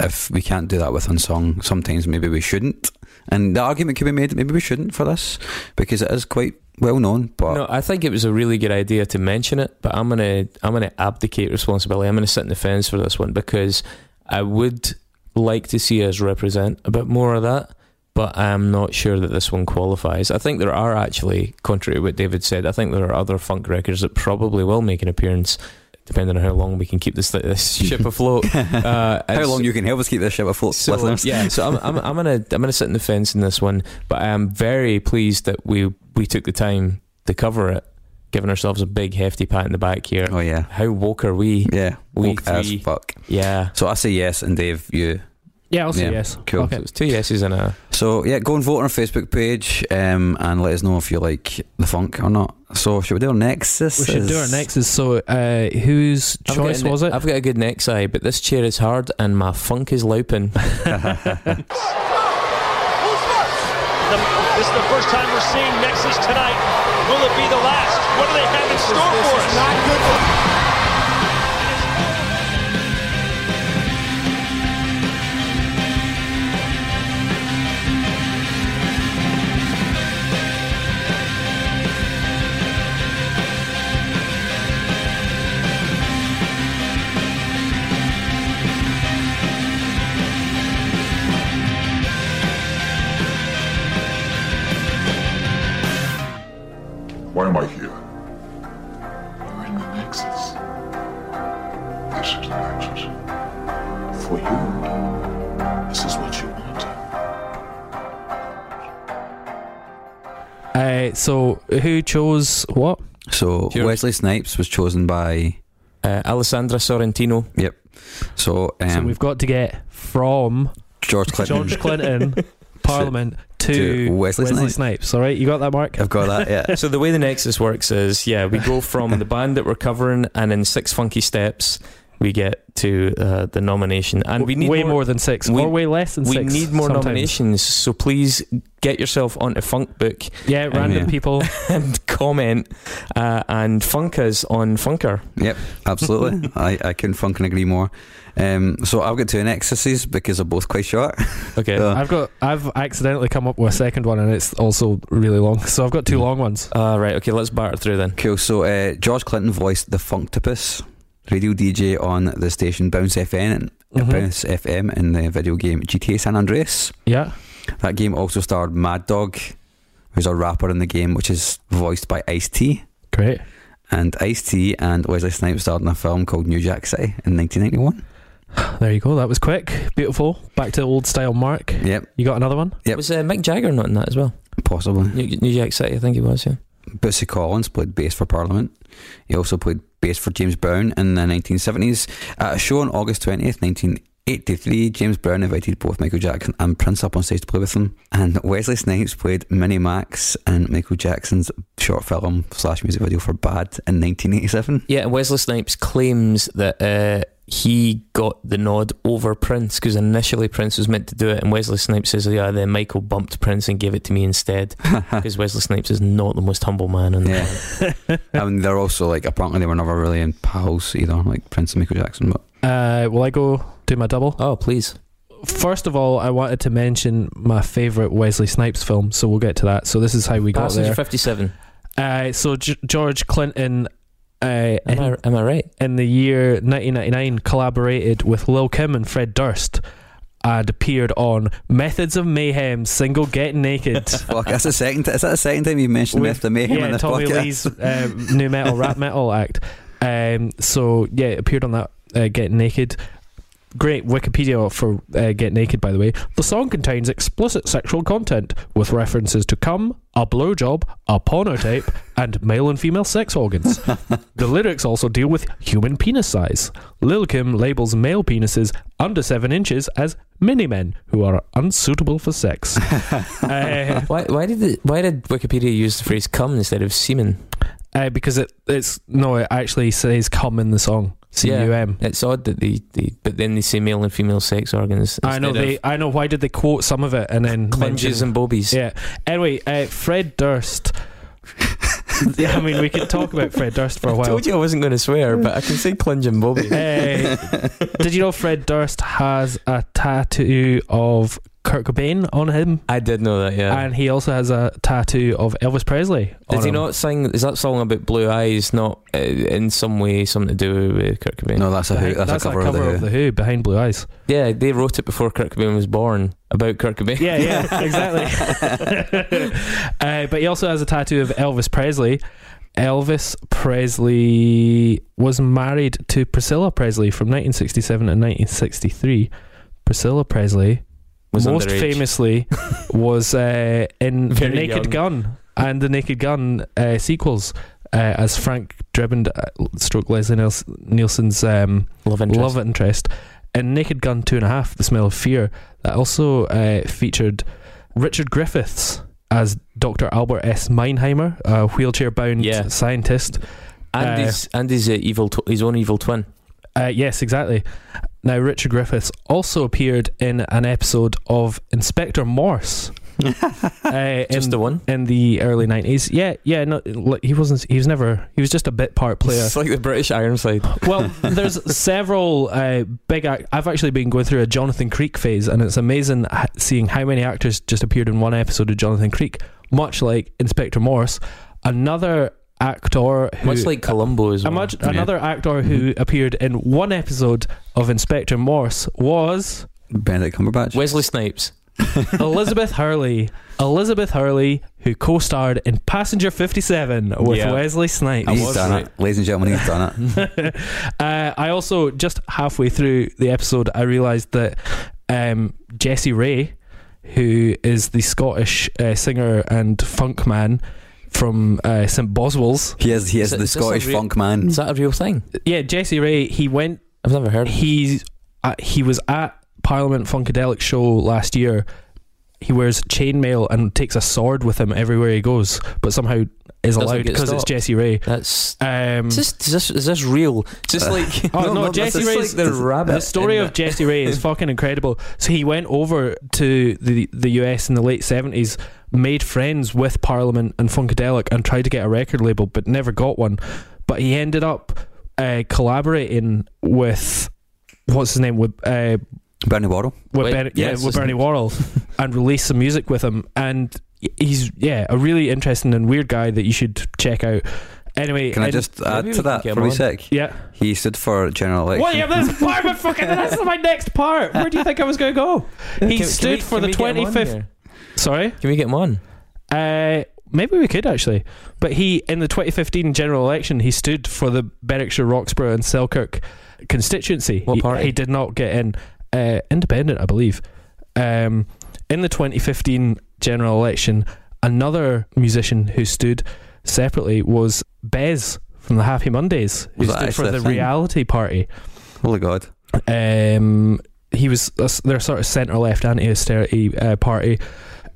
If we can't do that with Unsung, sometimes maybe we shouldn't. And the argument could be made that maybe we shouldn't for this because it is quite well known. But No, I think it was a really good idea to mention it, but I'm gonna I'm gonna abdicate responsibility. I'm gonna sit in the fence for this one because I would like to see us represent a bit more of that, but I'm not sure that this one qualifies. I think there are actually, contrary to what David said, I think there are other funk records that probably will make an appearance, depending on how long we can keep this this ship afloat. Uh, how long you can help us keep this ship afloat, so listeners? yeah, so I'm, I'm I'm gonna I'm gonna sit in the fence in this one, but I am very pleased that we we took the time to cover it, giving ourselves a big hefty pat in the back here. Oh yeah, How woke are we? yeah. We Woke as fuck. Yeah. So I say yes, and Dave, you. Yeah, I'll say Yeah, yes. cool. Okay. So it's two yeses and a So yeah, go and vote on our Facebook page, um, and let us know if you like the funk or not. So should we do our Nexus? We should do our Nexus. So, uh, whose I've choice ne- was it? I've got a good neck side, but this chair is hard and my funk is louping. This is the first time we're seeing Nexus tonight. Will it be the last? What do they have in store for us? Why Uh, so, who chose what? So Sure. Wesley Snipes was chosen by. Uh, Alessandra Sorrentino. Yep. So, um, so we've got to get from George Clinton. George Clinton, Parliament, to, to Wesley Snipes. Snipes. All right, you got that, Mark? I've got that. Yeah. So the way the Nexus works is, yeah, we go from the band that we're covering, and in six funky steps, we get to uh, the nomination, and we need way more, than six, we- or way less than we six. need more sometimes. nominations. So please get yourself onto Funkbook Yeah, random yeah. people. and comment uh, and funk us on Funker. Yep, absolutely. I, I couldn't and agree more. Um, so I've got two Nexuses because they're both quite short. Okay. Uh, I've got. I've accidentally come up with a second one, and it's also really long. So I've got two long ones. uh, right. Okay. Let's barter through then. Cool. So uh, George Clinton voiced the Funktopus, radio DJ on the station Bounce FM, Mhm. Bounce FM in the video game GTA San Andreas. Yeah. That game also starred Madd Dogg, who's a rapper in the game, which is voiced by Ice T. Great. And Ice T and Wesley Snipes starred in a film called New Jack City in 1991. There you go. That was quick. Beautiful. Back to old style, Mark. Yep, You got another one? Yep. Was uh, Mick Jagger not in that as well? possibly. New, New Jack City, I think he was. Yeah. Bootsy Collins played bass for Parliament. He also played bass for James Brown in the 1970s. At a show on August 20th, 1983, James Brown invited both Michael Jackson and Prince up on stage to play with him. And Wesley Snipes played Mini Max in Michael Jackson's short film slash music video for Bad in 1987. Yeah. Wesley Snipes claims that uh, he got the nod over Prince because initially Prince was meant to do it, and Wesley Snipes says, "Yeah." Then Michael bumped Prince and gave it to me instead because Wesley Snipes is not the most humble man in the Yeah. world. I mean, they're also like apparently they were never really in pals either, like Prince and Michael Jackson. But Uh, will I go do my double? Oh, please. First of all, I wanted to mention my favourite Wesley Snipes film, so we'll get to that. So this is how we got Passenger there. Fifty-seven. Uh, so G- George Clinton, uh, Am in, I, am I right? in the year 1999, collaborated with Lil Kim and Fred Durst, and appeared on Methods of Mayhem single "Getting Naked." fuck, that's the second. Is that the second time you mentioned Methods of Mayhem yeah, in this Tommy podcast? Lee's uh, new metal rap metal act. Um, so yeah, appeared on that uh, Get Naked. Great Wikipedia for uh, Get Naked, by the way. The song contains explicit sexual content with references to cum, a blowjob, a porno tape, and male and female sex organs. the lyrics also deal with human penis size. Lil Kim labels male penises under seven inches as mini men who are unsuitable for sex. uh, Why? Why did it, Why did Wikipedia use the phrase "cum" instead of "semen"? Uh, because it it's no, it actually says "come" in the song. C U M. It's odd that they, they, but then they say male and female sex organs. I know they. I know why did they quote some of it and then clunges and bobbies. Yeah. Anyway, uh, Fred Durst. yeah, I mean we could talk about Fred Durst for a while. I told you I wasn't going to swear, but I can say clunge and bobby. Uh, did you know Fred Durst has a tattoo of Kurt Cobain on him, I did know that. Yeah. and he also has a tattoo of Elvis Presley. Did he him. not sing? Is that song about blue eyes not uh, in some way something to do with Kurt Cobain? No, that's a Who, that's, a cover, of the Who. Who behind Blue Eyes. Yeah, they wrote it before Kurt Cobain was born about Kurt Cobain. Yeah, yeah, exactly. uh, but he also has a tattoo of Elvis Presley. Elvis Presley was married to Priscilla Presley from 1967 to 1963. Priscilla Presley, Was most underage. famously, was uh, in The Naked young. Gun and the Naked Gun uh, sequels uh, as Frank Drebin, uh, stroke Leslie Niels- Nielsen's um, Love interest. love interest. In Naked Gun Two and a Half, The Smell of Fear, that also uh, featured Richard Griffiths as Dr. Albert S. Meinheimer, a wheelchair bound Yeah. scientist. and Uh, his and his uh, evil, tw- his own evil twin. Uh, yes, exactly. Now, Richard Griffiths also appeared in an episode of Inspector Morse. uh, Just in, the one. in the early nineties. Yeah, yeah. No, like, he wasn't. He was never. He was just a bit part player. It's like the British Ironside. Well, there's several uh, big. Ac- I've actually been going through a Jonathan Creek phase, and it's amazing seeing how many actors just appeared in one episode of Jonathan Creek. Much like Inspector Morse, another actor who Much like Columbo as a well. much, another actor who appeared in one episode of Inspector Morse was Benedict Cumberbatch. Wesley Snipes. Elizabeth Hurley. Elizabeth Hurley, who co-starred in Passenger 57 with Yeah. Wesley Snipes. I He's was done right. it, ladies and gentlemen. He's done it. uh, I also just halfway through the episode, I realised that um, Jesse Rae, who is the Scottish uh, singer and funk man from uh, St Boswell's, He is. He is, Is the is Scottish real- funk man. Is that a real thing? yeah, Jesse Rae, he went, I've never heard. he's uh, he was at Parliament Funkadelic show last year. He wears chainmail and takes a sword with him everywhere he goes, but somehow is Doesn't allowed get because it's. Jesse Rae. That's. Um, Is this, is this is this real? Just like Oh no, no, Jesse this is Rae's like the rabbit. The story in of Jesse Rae is fucking incredible. So he went over to the the US in the late seventies, made friends with Parliament and Funkadelic, and tried to get a record label, but never got one. But he ended up uh, collaborating with what's his name with uh, Bernie Worrell. with Wait, Bernie, yeah, with Bernie name. Worrell, and released some music with him. And he's yeah a really interesting and weird guy that you should check out. Anyway, Can I and- just add to that for him a sec? yeah. He stood for general election. Well, yeah, that's part of fucking. That's my next part. Where do you think I was going to go? He Can- stood can we- for the we get him twenty on fifth. Sorry, Can we get him on? uh, maybe we could actually. But he, in the 2015 general election, he stood for the Berwickshire, Roxburgh, and Selkirk constituency. What He- party? He, did not get in. Uh, independent, I believe. Um, in the 2015 general election, another musician who stood separately was Bez from the Happy Mondays, who Was stood for the thing? reality party. Holy God. Um, he was their sort of centre left anti austerity uh, party.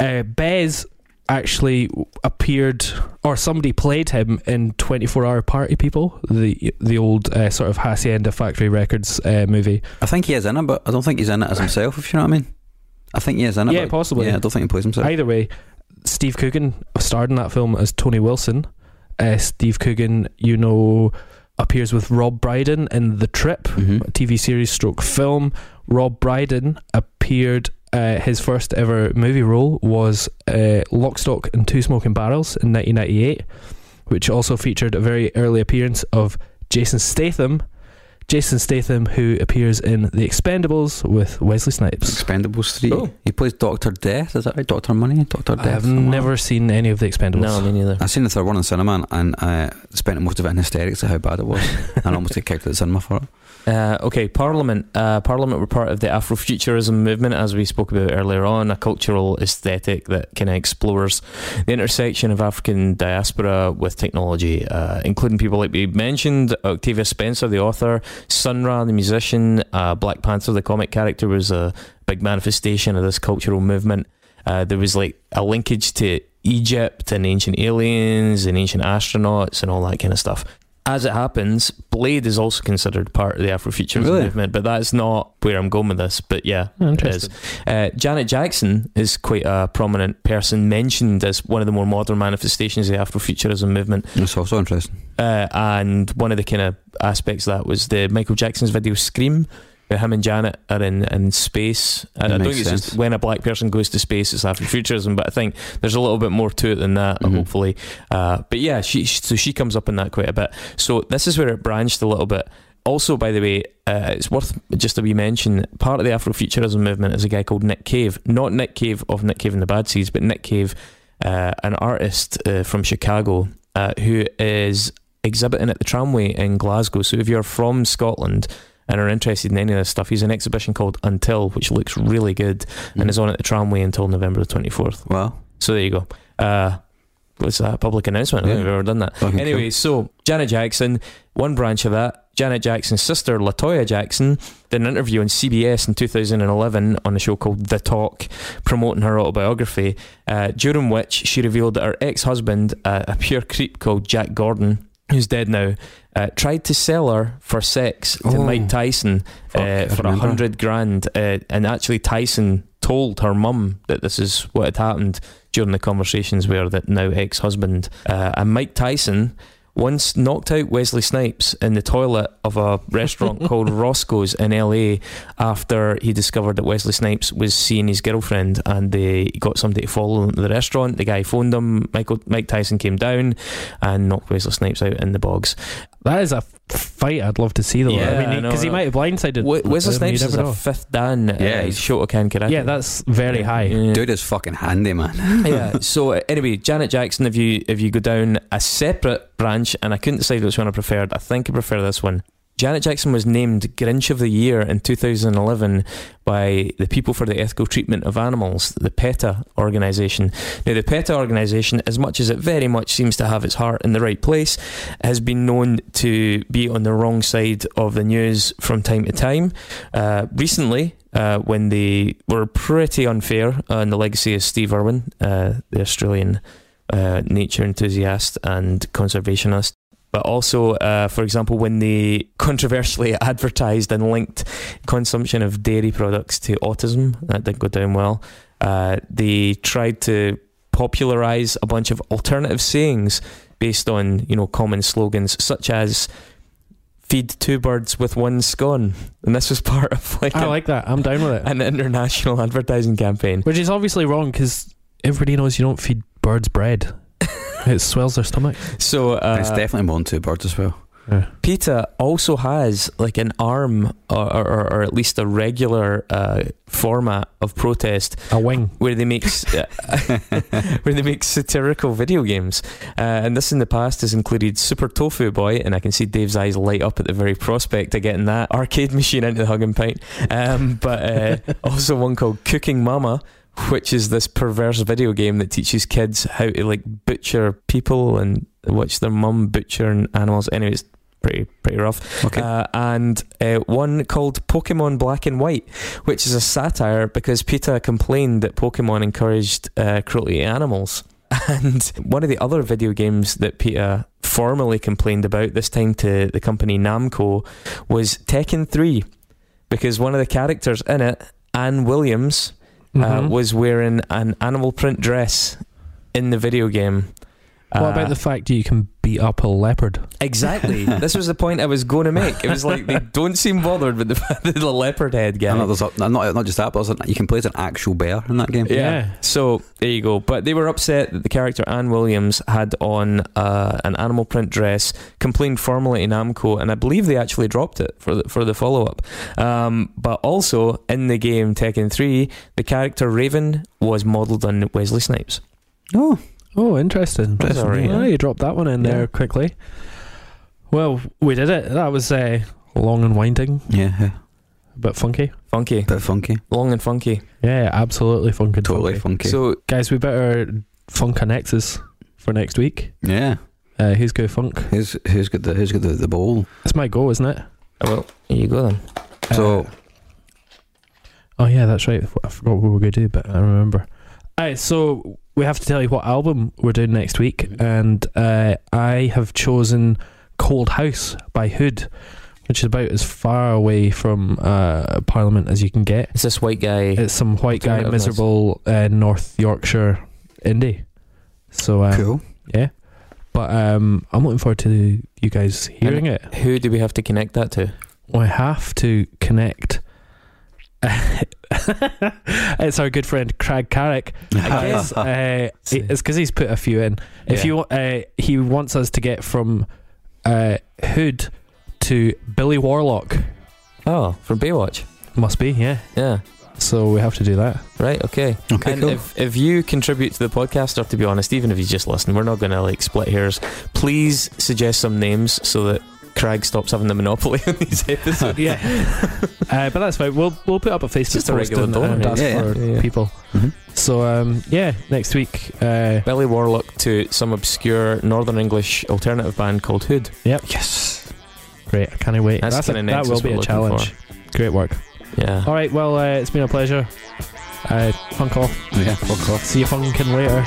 Uh, Bez actually appeared, or somebody played him in 24 Hour Party People, the the old uh, sort of Hacienda Factory Records uh, movie. I think he is in it, but I don't think he's in it as himself. If you know what I mean. I think he is in it. Yeah, possibly. Yeah, I don't think he plays himself. Either way, Steve Coogan starred in that film as Tony Wilson. Uh, Steve Coogan, you know, appears with Rob Brydon in The Trip, Mhm. a TV series stroke film. Rob Brydon appeared. Uh, his first ever movie role was uh, Lock, Stock, and Two Smoking Barrels in 1998, which also featured a very early appearance of Jason Statham. Jason Statham, who appears in The Expendables with Wesley Snipes. Expendables three. Oh. He plays Doctor Death. Is that right? Doctor Money. Doctor Death. I have something like never seen any of The Expendables. No, me neither. that. I seen the third one in cinema and I spent most of it in hysterics at how bad it was, and almost got kicked out of the cinema for it. Uh, okay, Parliament. Uh, Parliament were part of the Afrofuturism movement, as we spoke about earlier on, a cultural aesthetic that kind of explores the intersection of African diaspora with technology, uh, including people like we mentioned, Octavia Spencer, the author, Sun Ra, the musician, uh, Black Panther, the comic character, was a big manifestation of this cultural movement. Uh, there was like a linkage to Egypt and ancient aliens and ancient astronauts and all that kind of stuff. As it happens, Blade is also considered part of the Afrofuturism Really? movement, but that's not where I'm going with this. But yeah, it is. Interesting. Uh, Janet Jackson is quite a prominent person mentioned as one of the more modern manifestations of the Afrofuturism movement. It's also interesting. Uh, and one of the kind of aspects of that was the Michael Jackson's video Scream, where him and Janet are in, in space. And I don't think it's just when a black person goes to space, it's Afrofuturism, but I think there's a little bit more to it than that, Mhm. hopefully. Uh, but yeah, she so she comes up in that quite a bit. So this is where it branched a little bit. Also, by the way, uh, it's worth just a wee mention. Part of the Afrofuturism movement is a guy called Nick Cave, not Nick Cave of Nick Cave and the Bad Seeds, but Nick Cave, uh, an artist uh, from Chicago uh, who is exhibiting at the tramway in Glasgow. So if you're from Scotland and are interested in any of this stuff, he's an exhibition called Until, which looks really good and is on at the tramway until November the 24th. Wow. So there you go. Uh, what's that? A public announcement? I Yeah. think we've ever done that. Fucking Anyway, so Janet Jackson, one branch of that. Janet Jackson's sister, Latoya Jackson, did an interview on CBS in 2011 on a show called The Talk, promoting her autobiography, uh, during which she revealed that her ex husband, uh, a pure creep called Jack Gordon, who's dead now, uh, tried to sell her for sex to Oh. Mike Tyson uh, for a hundred grand. Uh, and actually, Tyson told her mum that this is what had happened during the conversations where that now ex husband uh, and Mike Tyson once knocked out Wesley Snipes in the toilet of a restaurant called Roscoe's in LA after he discovered that Wesley Snipes was seeing his girlfriend and they got somebody to follow him to the restaurant. The guy phoned him. Michael Mike Tyson came down and knocked Wesley Snipes out in the bogs. That is a f- fight I'd love to see, though. Yeah, I I mean, because he I know. might have blindsided. We- Wesley him, Snipes is never a know. fifth dan uh, Yeah, he's- Shotokan karate. Yeah, that's very high. Yeah. dude is fucking handy, man. yeah. So uh, anyway, Janet Jackson. If you if you go down a separate branch, and I couldn't decide which one I preferred. I think I prefer this one. Janet Jackson was named Grinch of the Year in 2011 by the People for the Ethical Treatment of Animals, the PETA organisation. Now, the PETA organisation, as much as it very much seems to have its heart in the right place, has been known to be on the wrong side of the news from time to time. Uh, recently, uh, when they were pretty unfair on the legacy of Steve Irwin, uh, the Australian uh, nature enthusiast and conservationist. But also, uh, for example, when they controversially advertised and linked consumption of dairy products to autism, that didn't go down well. Uh, they tried to popularize a bunch of alternative sayings based on, you know, common slogans such as "feed two birds with one scone," and this was part of like, I a- like that. I'm down with it. an international advertising campaign. Which is obviously wrong because everybody knows you don't feed birds bread. it swells their stomach. So uh, it's definitely more than two birds as well. PETA also has like an arm or, or, or at least a regular uh, format of protest A wing. where they make where they make satirical video games, uh, and this in the past has included Super Tofu Boy, and I can see Dave's eyes light up at the very prospect of getting that arcade machine into the Hug and Pint. Um, but uh, also one called Cooking Mama. Which is this perverse video game that teaches kids how to like butcher people and watch their mum butcher animals. Anyways, pretty pretty rough. Okay. Uh, and uh, one called Pokemon Black and White, which is a satire because PETA complained that Pokemon encouraged uh, cruelty to animals. And one of the other video games that PETA formally complained about, this time to the company Namco, was Tekken 3. Because one of the characters in it, Anne Williams, uh, Mhm. was wearing an animal print dress in the video game. What Uh, about the fact that you can beat up a leopard? Exactly. this was the point I was going to make. It was like they don't seem bothered with the the leopard head guy. And not, a, not, not just that, but there's a, you can play as an actual bear in that game. Yeah. So there you go. But they were upset that the character Anne Williams had on uh, an animal print dress, complained formally to Namco, and I believe they actually dropped it for the, for the follow up. Um, but also in the game Tekken 3, the character Raven was modelled on Wesley Snipes. Oh, Oh, interesting. That's all right, Oh, yeah. you dropped that one in Yeah. there quickly. Well, we did it. That was uh, long and winding, yeah, yeah. but funky. Funky. Bit funky. Long and funky. Yeah, absolutely funky. Totally funky. So Guys, we better funk a Nexus for next week. yeah. Uh, who's go funk? Who's who's got the who's got the, the bowl? It's my go, isn't it? oh, well, here you go then. So Uh, oh yeah, that's right. I forgot what we were going to do, but I remember. Alright, so we have to tell you what album we're doing next week, and uh, I have chosen "Cold House" by Hood, which is about as far away from uh, Parliament as you can get. It's this white guy. It's some white guy, miserable uh, North Yorkshire indie. So uh, cool. yeah, but um, I'm looking forward to you guys hearing it. Who do we have to connect that to? I have to connect. it's our good friend Craig Carrick. I Yes, uh, it's because he's put a few in. If Yeah. you uh, he wants us to get from uh, Hood to Billy Warlock. Oh, from Baywatch. Must be, yeah. Yeah. So we have to do that. Right. Okay. Okay, and cool. if if you contribute to the podcast, or to be honest, even if you just listen, we're not going to like split hairs. Please suggest some names so that Craig stops having the monopoly on these episodes. Yeah, uh, but that's fine. We'll we'll put up a Facebook Just a post regular and, donor, and yeah. ask Yeah, for yeah, yeah. people. Mhm. So um, yeah, next week. Uh, Billy Warlock to some obscure Northern English alternative band called Hood. yep, Yes. great. I can't wait. That's That's a- kinda that will be a looking challenge. Great work. Yeah. All right. Well, uh, it's been a pleasure. Uh, funk off. Yeah. Fuck off. See you funkin' later.